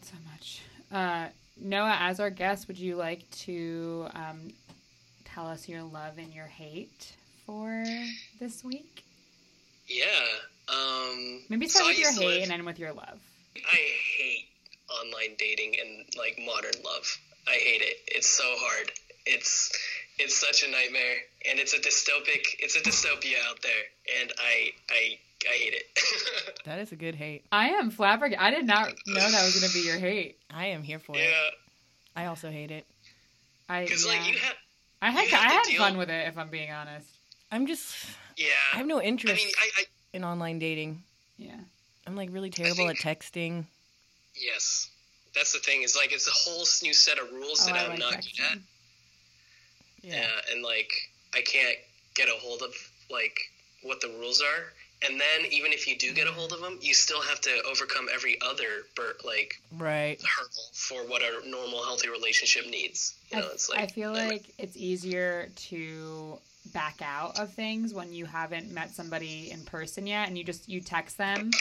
Speaker 1: so much. Uh, Noah, as our guest, would you like to um, tell us your love and your hate for this week?
Speaker 3: Yeah. Um,
Speaker 1: Maybe
Speaker 3: so
Speaker 1: start
Speaker 3: I
Speaker 1: with your hate
Speaker 3: live-
Speaker 1: and end with your love.
Speaker 3: I hate online dating and like modern love. I hate it. It's so hard. It's it's such a nightmare, and it's a dystopic. It's a dystopia out there, and I I I hate it. *laughs*
Speaker 4: That is a good hate.
Speaker 1: I am flabbergasted. I did not know that was going to be your hate.
Speaker 4: I am here for it.
Speaker 3: yeah,
Speaker 4: I also hate it.
Speaker 1: I
Speaker 3: because
Speaker 1: yeah.
Speaker 3: like you have
Speaker 1: I had
Speaker 3: you
Speaker 1: I had
Speaker 3: deal-
Speaker 1: fun with it if I'm being honest.
Speaker 4: I'm just
Speaker 3: yeah.
Speaker 4: I have no interest
Speaker 3: I
Speaker 4: interest
Speaker 3: mean, I, I
Speaker 4: in online dating.
Speaker 1: Yeah.
Speaker 4: I'm like really terrible
Speaker 3: think-
Speaker 4: at texting.
Speaker 3: yes. That's the thing. Is like it's a whole new set of rules
Speaker 1: Oh,
Speaker 3: that
Speaker 1: I
Speaker 3: I'm
Speaker 1: like
Speaker 3: not good at.
Speaker 1: texting.
Speaker 3: Yeah, and like I can't get a hold of like what the rules are. And then even if you do get a hold of them, you still have to overcome every other bur- like
Speaker 4: Right.
Speaker 3: hurdle for what a normal healthy relationship needs. You
Speaker 1: I,
Speaker 3: know, it's like
Speaker 1: I feel like it's easier to back out of things when you haven't met somebody in person yet and you just you text them.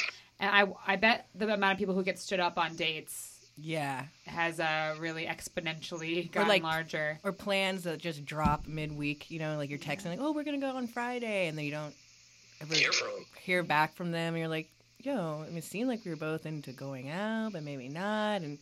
Speaker 1: And I I bet the amount of people who get stood up on dates
Speaker 4: Yeah.
Speaker 1: has uh, really exponentially gotten
Speaker 4: like-
Speaker 1: larger.
Speaker 4: Or plans that just drop midweek, you know, like you're texting like, "Oh, we're going to go on Friday." And then you don't ever
Speaker 3: hear from 'em.
Speaker 4: hear back from them and you're like, "Yo, I mean, it seemed like we were both into going out, but maybe not." And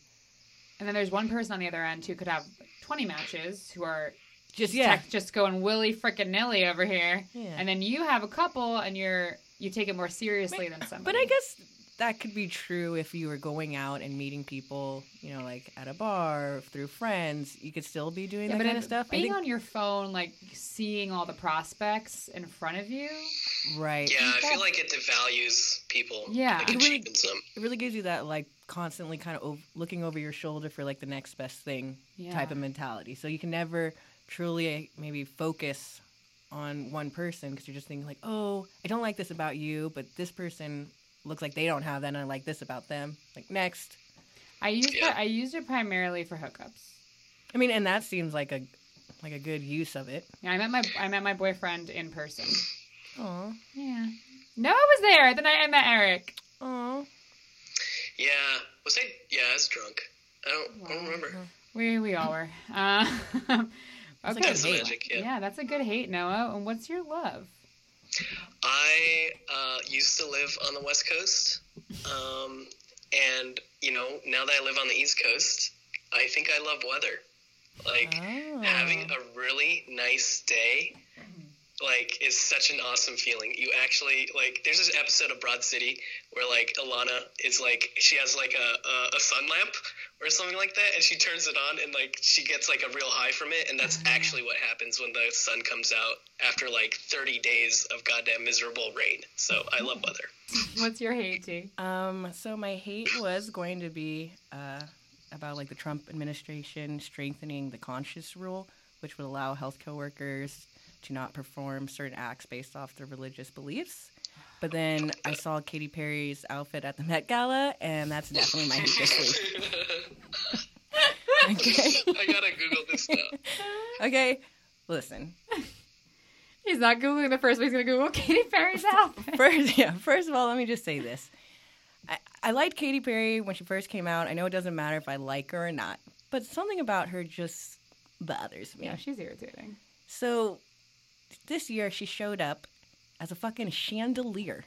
Speaker 1: And then there's one person on the other end who could have 20 matches who are
Speaker 4: just yeah.
Speaker 1: tech- just going willy frickin' nilly over here.
Speaker 4: Yeah.
Speaker 1: And then you have a couple and you're you take it more seriously than somebody.
Speaker 4: But I guess that could be true if you were going out and meeting people, you know, like at a bar through friends. You could still be doing
Speaker 1: Yeah,
Speaker 4: that
Speaker 1: but
Speaker 4: kind
Speaker 1: it-
Speaker 4: of stuff. I
Speaker 1: being
Speaker 4: think,
Speaker 1: on your phone, like seeing all the prospects in front of you,
Speaker 4: right.
Speaker 3: Yeah, I
Speaker 1: That's-
Speaker 3: feel like it devalues people.
Speaker 1: Yeah.
Speaker 3: like
Speaker 1: It
Speaker 3: it
Speaker 4: really-
Speaker 3: them.
Speaker 4: It really gives you that like constantly kind of ov- looking over your shoulder for like the next best thing
Speaker 1: Yeah.
Speaker 4: type of mentality. So you can never truly maybe focus on one person because you're just thinking like, oh, I don't like this about you, but this person looks like they don't have that, and I like this about them. Like next,
Speaker 1: I used
Speaker 3: Yeah.
Speaker 1: it. I used it primarily for hookups.
Speaker 4: I mean, and that seems like a like a good use of it.
Speaker 1: Yeah, I met my I met my boyfriend in person.
Speaker 4: Oh
Speaker 1: Yeah, No, I was there the night I met Eric.
Speaker 4: Oh.
Speaker 3: Yeah, was I? Yeah, I was drunk. I don't, I don't remember.
Speaker 1: We we all were. Uh,
Speaker 4: That's *laughs* a
Speaker 1: okay,
Speaker 4: good
Speaker 3: That's
Speaker 4: hate.
Speaker 3: magic. Yeah.
Speaker 1: yeah, that's a good hate, Noah. And what's your love?
Speaker 3: I uh, used to live on the West Coast, um, and you know, now that I live on the East Coast, I think I love weather. Like
Speaker 4: Oh.
Speaker 3: having a really nice day, like is such an awesome feeling. You actually like. There's this episode of Broad City where like Ilana is like she has like a a, a sun lamp or something like that, and she turns it on and like she gets like a real high from it, and that's actually what happens when the sun comes out after like 30 days of goddamn miserable rain. So I love weather. *laughs*
Speaker 1: What's your hate, T?
Speaker 4: Um, so my hate was going to be uh, about like the Trump administration strengthening the conscience rule, which would allow healthcare workers to not perform certain acts based off their religious beliefs. But then I saw Katy Perry's outfit at the Met Gala, and that's definitely my hate this week. *laughs* Okay.
Speaker 3: I gotta Google this now. *laughs*
Speaker 4: Okay, listen.
Speaker 1: He's not googling the first. one. He's gonna Google Katy Perry's *laughs* outfit.
Speaker 4: First, yeah. First of all, let me just say this: I, I liked Katy Perry when she first came out. I know it doesn't matter if I like her or not, but something about her just bothers me.
Speaker 1: Yeah, she's irritating.
Speaker 4: So this year she showed up as a fucking chandelier.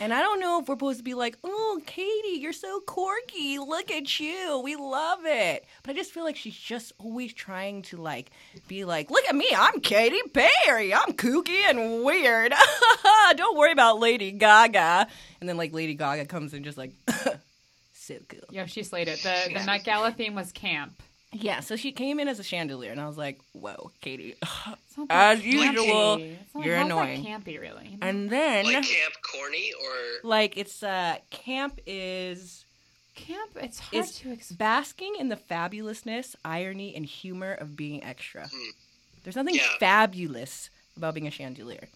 Speaker 4: And I don't know if we're supposed to be like, oh, Katy, you're so quirky. Look at you. We love it. But I just feel like she's just always trying to like be like, look at me. I'm Katy Perry. I'm kooky and weird. *laughs* don't worry about Lady Gaga. And then like Lady Gaga comes in just like, *laughs* so cool.
Speaker 1: Yo, she slayed it. The the Met Gala theme was camp.
Speaker 4: Yeah, so she came in as a chandelier, and I was like, "Whoa, Katy!" *sighs*
Speaker 1: It's not that
Speaker 4: As usual,
Speaker 1: campy. It's not-
Speaker 4: you're
Speaker 1: how's that
Speaker 4: annoying.
Speaker 1: campy, really.
Speaker 4: And then,
Speaker 3: Like Camp Corny or
Speaker 4: like, it's uh, camp is
Speaker 1: Camp, it's hard
Speaker 4: is
Speaker 1: to explain.
Speaker 4: basking in the fabulousness, irony, and humor of being extra. There's nothing
Speaker 3: Yeah.
Speaker 4: fabulous about being a chandelier.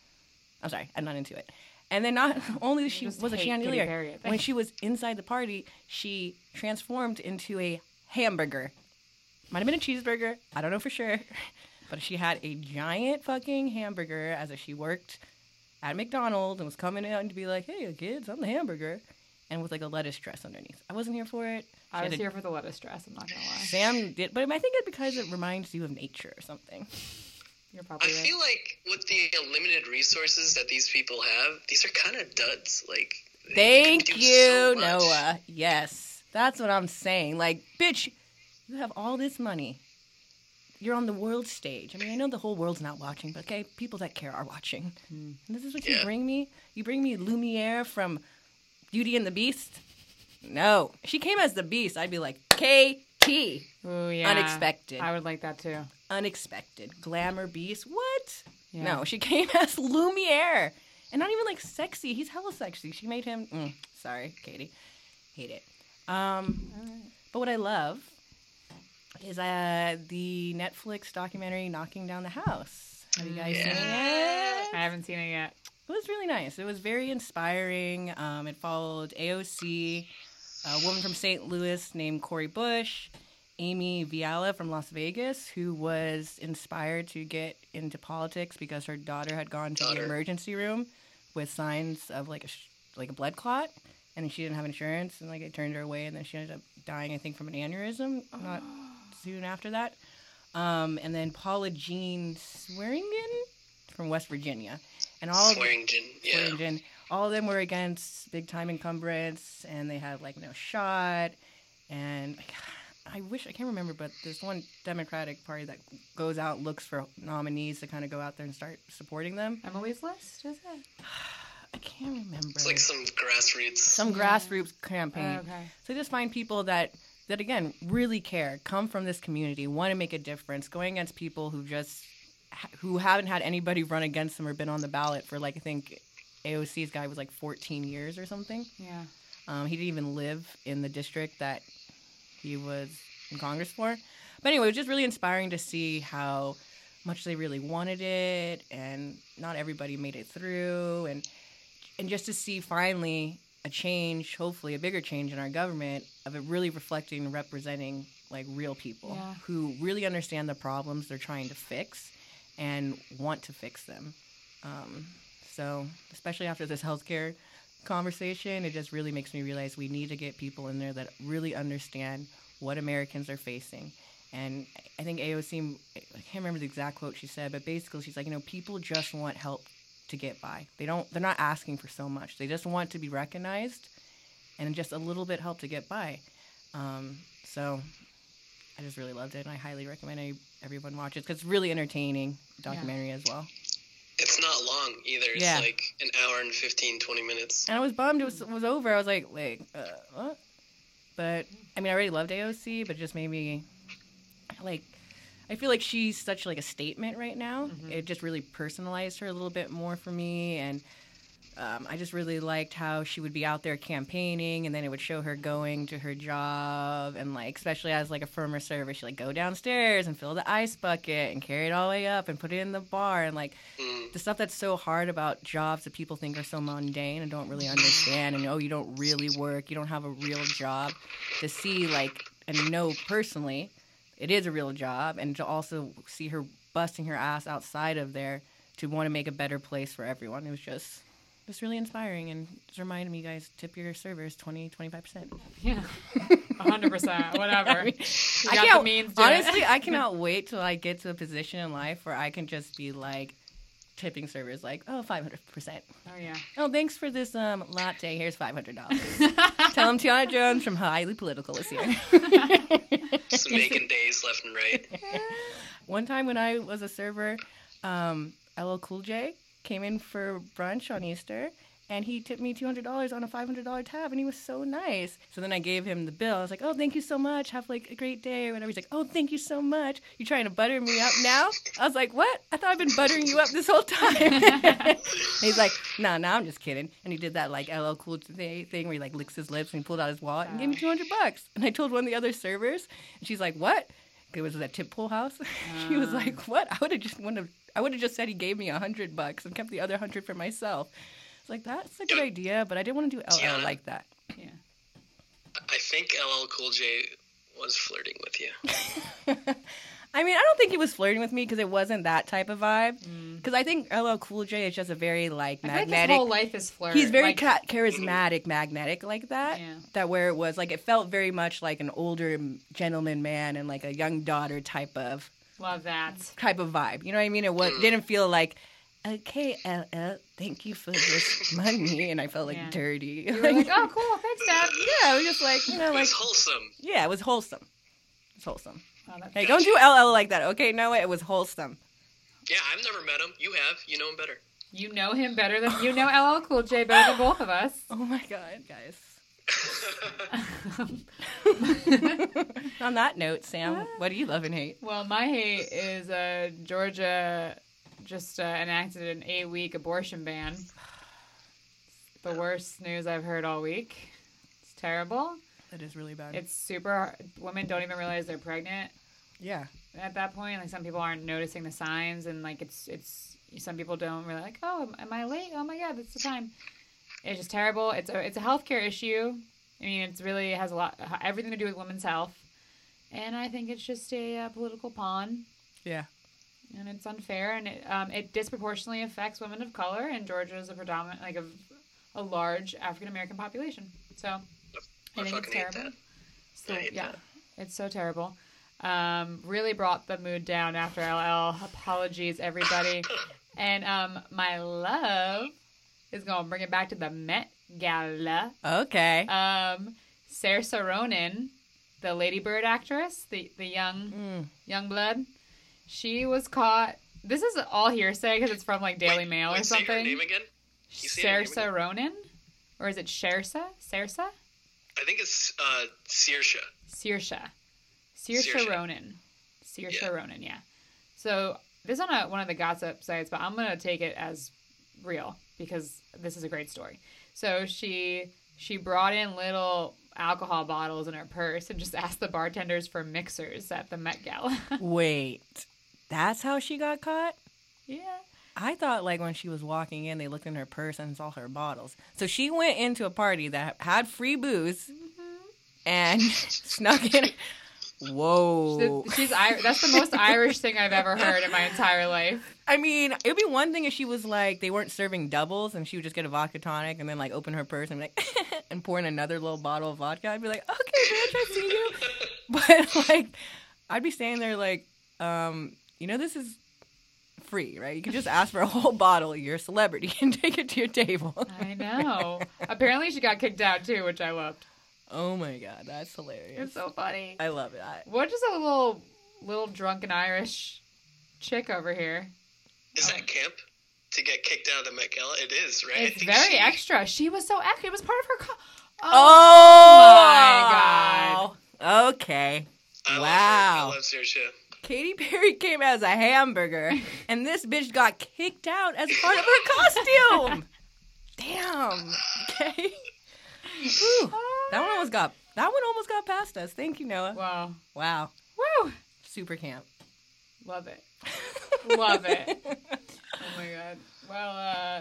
Speaker 4: I'm sorry, I'm not into it. And then not *laughs* only she was a chandelier,
Speaker 1: Perry,
Speaker 4: when she was inside the party, she transformed into a hamburger. Might have been a cheeseburger. I don't know for sure. *laughs* But she had a giant fucking hamburger as if she worked at McDonald's and was coming out to be like, hey, kids, I'm the hamburger. And with like a lettuce dress underneath. I wasn't here for it. She
Speaker 1: I was
Speaker 4: a-
Speaker 1: here for the lettuce dress. I'm not gonna lie.
Speaker 4: Sam did, but I think it's because it reminds you of nature or something.
Speaker 1: You're
Speaker 3: I
Speaker 1: right.
Speaker 3: feel like with the limited resources that these people have, these are kind of duds. Like,
Speaker 4: Thank
Speaker 3: can
Speaker 4: you,
Speaker 3: so.
Speaker 4: Noah. Yes, that's what I'm saying. Like, bitch, you have all this money. You're on the world stage. I mean, I know the whole world's not watching, but okay, people that care are watching. And this is what you bring me? You bring me Lumiere from Beauty and the Beast? No. If she came as the Beast, I'd be like, KT.
Speaker 1: Ooh, yeah.
Speaker 4: Unexpected.
Speaker 1: I would like that too.
Speaker 4: Unexpected. Glamour Beast? What?
Speaker 1: Yeah.
Speaker 4: No, she *laughs* came as Lumiere. And not even like sexy. He's hella sexy. She made him. Mm, sorry, Katy. Hate it. Um, but what I love is uh, the Netflix documentary Knocking Down the House. Have you guys seen it?
Speaker 1: I haven't seen it yet.
Speaker 4: It was really nice. It was very inspiring. Um, it followed AOC, a woman from St. Louis named Cori Bush, Amy Vilela from Las Vegas, who was inspired to get into politics because her daughter had gone to the emergency room with signs of like a sh- like a blood clot, and she didn't have insurance, and like it turned her away, and then she ended up dying, I think, from an aneurysm not soon after that. Um, and then Paula Jean Swearengin from West Virginia, and all of
Speaker 3: Swearengin, yeah.
Speaker 4: Swearengin, all of them were against big time encumbrance, and they had like no shot. And I wish I can't remember, but there's one Democratic Party that goes out looks for nominees to kind of go out there and start supporting them.
Speaker 1: Emily's list, is it? *sighs*
Speaker 4: I can't remember.
Speaker 3: It's like some grassroots.
Speaker 4: some grassroots campaign.
Speaker 1: Okay.
Speaker 4: So they just find people that that again really care, come from this community, want to make a difference, going against people who just who haven't had anybody run against them or been on the ballot for like I think AOC's guy was like 14 years or something.
Speaker 1: Yeah.
Speaker 4: Um, he didn't even live in the district that he was in Congress for. But anyway, it was just really inspiring to see how much they really wanted it, and not everybody made it through, and and just to see finally a change, hopefully a bigger change in our government of it really reflecting and representing like real people
Speaker 1: Yeah.
Speaker 4: who really understand the problems they're trying to fix and want to fix them. Um, so, especially after this healthcare conversation, it just really makes me realize we need to get people in there that really understand what Americans are facing. And I think AOC, I can't remember the exact quote she said, but basically she's like, you know, people just want help to get by. They don't. They're not asking for so much. They just want to be recognized, and just a little bit help to get by. Um, so, I just really loved it, and I highly recommend any, everyone watch it because it's really entertaining documentary as well.
Speaker 3: It's not long either. It's
Speaker 4: Yeah.
Speaker 3: like an hour and 15, 20 minutes.
Speaker 4: And I was bummed it was was over. I was like, wait, uh, what? But I mean, I already loved AOC, but it just made me like. I feel like she's such like a statement right now. It just really personalized her a little bit more for me, and um, I just really liked how she would be out there campaigning, and then it would show her going to her job, and like especially as like a firmer server, she like go downstairs and fill the ice bucket and carry it all the way up and put it in the bar, and like
Speaker 3: Mm.
Speaker 4: the stuff that's so hard about jobs that people think are so mundane and don't really understand and oh you don't really work you don't have a real job to see like and know personally it is a real job and to also see her busting her ass outside of there to want to make a better place for everyone it was just just really inspiring and just reminded me guys tip your servers 20 25%
Speaker 1: Yeah. *laughs* 100%. Whatever. *laughs*
Speaker 4: I, mean,
Speaker 1: You
Speaker 4: I
Speaker 1: got the
Speaker 4: can't
Speaker 1: means, do it.
Speaker 4: honestly i *laughs* cannot wait till i get to a position in life where i can just be like tipping servers like, oh, 500%.
Speaker 1: Oh yeah.
Speaker 4: Oh, thanks for this um, latte. Here's $500. *laughs* Tell them Tiana Jones from Highly Political is here. *laughs*
Speaker 3: Just *laughs* making days left and right.
Speaker 4: One time when I was a server, um, LL Cool J came in for brunch on Easter, and he tipped me two hundred dollars on a five hundred dollar tab, and he was so nice. So then I gave him the bill. I was like, "Oh, thank you so much. Have like a great day or whatever." He's like, "Oh, thank you so much. You trying to butter me up now?" I was like, "What? I thought I've been buttering you up this whole time." *laughs* He's like, "No, nah, no, nah, I'm just kidding." And he did that like LL Cool J thing where he like licks his lips and he pulled out his wallet and gave me two hundred bucks. And I told one of the other servers, and she's like, "What?" It was at Tip Pool House. *laughs* she was ah. like, "What? I would have just wanted. I would have just said he gave me a hundred bucks and kept the other hundred for myself." It's like that's a good idea, but I didn't want to do LL
Speaker 3: Yeah.
Speaker 4: like that.
Speaker 1: Yeah.
Speaker 3: I think LL Cool J was flirting with you. *laughs*
Speaker 4: I mean, I don't think he was flirting with me because it wasn't that type of vibe.
Speaker 1: Mm.
Speaker 4: Because I think LL Cool J is just a very like
Speaker 1: I feel like his
Speaker 4: magnetic.
Speaker 1: whole life is flirt.
Speaker 4: He's very
Speaker 1: like,
Speaker 4: ca- charismatic, magnetic like that.
Speaker 1: Yeah.
Speaker 4: That where it was like it felt very much like an older gentleman man and like a young daughter type of
Speaker 1: love that.
Speaker 4: type of vibe. You know what I mean? It was didn't feel like okay, LL, thank you for this *laughs* money, and I felt like
Speaker 1: Yeah.
Speaker 4: dirty.
Speaker 1: You were like, oh, cool, thanks, Dad. *laughs*
Speaker 4: yeah, it was just like you know, like
Speaker 3: was wholesome.
Speaker 4: yeah, it was wholesome. It's wholesome.
Speaker 1: Oh, that's
Speaker 4: Hey, don't do LL like that, okay? No, way. it was wholesome.
Speaker 3: Yeah, I've never met him. You have. You know him better.
Speaker 1: You know him better than you know *laughs* LL Cool J better than both of us.
Speaker 4: Oh my god, guys. On that note, Sam, what do you love and hate?
Speaker 1: Well, my hate is uh, Georgia just uh, enacted an eight-week abortion ban. It's the worst news I've heard all week. It's terrible.
Speaker 4: That is really bad.
Speaker 1: It's super. Women don't even realize they're pregnant
Speaker 4: yeah.
Speaker 1: at that point. Like some people aren't noticing the signs, and like it's it's some people don't really like. Oh, am I late? Oh my god, that's the time. It's just terrible. It's a it's a healthcare issue. I mean, it's really has a lot everything to do with women's health, and I think it's just a uh, political pawn,
Speaker 4: Yeah.
Speaker 1: And it's unfair, and it um, it disproportionately affects women of color, and Georgia is a predominant like a a large African American population. So I
Speaker 3: I
Speaker 1: think it's
Speaker 3: fucking hate
Speaker 1: terrible.
Speaker 3: that.
Speaker 1: So
Speaker 3: I hate
Speaker 1: yeah,
Speaker 3: that.
Speaker 1: it's so terrible. Um, really brought the mood down after LL. Apologies, everybody. *laughs* and um, my love is gonna bring it back to the Met Gala.
Speaker 4: Okay.
Speaker 1: Um, Saoirse Ronan, the Lady Bird actress, the the young
Speaker 4: Mm.
Speaker 1: young blood, she was caught. This is all hearsay because it's from like Daily
Speaker 3: Wait,
Speaker 1: Mail or
Speaker 3: wait, say her name again? you say her name
Speaker 1: Saoirse Ronan, or is it Shersa? Saoirse?
Speaker 3: I think it's uh, Saoirse.
Speaker 1: Saoirse. Saoirse
Speaker 3: Saoirse.
Speaker 1: Ronan. Saoirse
Speaker 3: Yeah.
Speaker 1: Ronan, yeah. So this is on a, one of the gossip sites, but I'm gonna take it as real because this is a great story. So she she brought in little alcohol bottles in her purse and just *laughs* asked the bartenders for mixers at the Met Gala.
Speaker 4: Wait. That's how she got caught?
Speaker 1: yeah.
Speaker 4: I thought like when she was walking in, they looked in her purse and saw her bottles. So she went into a party that had free booze and *laughs* snuck in. Whoa.
Speaker 1: She's Ir- that's the most Irish thing I've ever heard in my entire life.
Speaker 4: I mean, it would be one thing if she was like they weren't serving doubles and she would just get a vodka tonic and then like open her purse and be like *laughs* and pour in another little bottle of vodka. I'd be like, okay, bitch, I see you. *laughs* But like, I'd be standing there like, um, you know, this is free, right? You can just ask for a whole *laughs* bottle. You're a celebrity *laughs* and take it to your table.
Speaker 1: I know. Apparently, she got kicked out too, which I loved.
Speaker 4: Oh my god, that's hilarious.
Speaker 1: It's so funny.
Speaker 4: I love it. I,
Speaker 1: What is a little little drunken Irish chick over here?
Speaker 3: Is that camp to get kicked out of the Met Gala? It is, right?
Speaker 1: It's very
Speaker 3: she-
Speaker 1: extra. She was so extra. It was part of her. Co-
Speaker 4: oh, oh! my god. Okay.
Speaker 3: I
Speaker 4: Wow.
Speaker 3: Love her. I love Saoirse.
Speaker 4: Katy Perry came as a hamburger, and this bitch got kicked out as part of her costume. Damn. Okay. Whew. That one almost got. That one almost got past us. Thank you, Noah.
Speaker 1: Wow.
Speaker 4: Wow.
Speaker 1: Woo.
Speaker 4: Super camp.
Speaker 1: Love it. Love it. *laughs* Oh my god. Well, uh,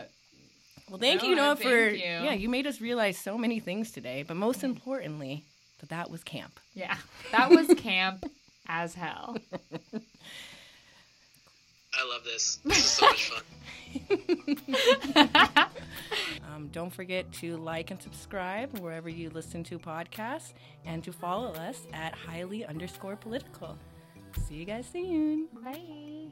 Speaker 4: Well, thank you,
Speaker 1: Noah,
Speaker 4: Noah, for
Speaker 1: you.
Speaker 4: yeah. You made us realize so many things today, but most importantly, that that was camp.
Speaker 1: yeah, *laughs* that was camp as hell.
Speaker 3: I love this. This is so much fun. *laughs*
Speaker 4: Um, don't forget to like and subscribe wherever you listen to podcasts, and to follow us at highly underscore political. See you guys soon.
Speaker 1: Bye.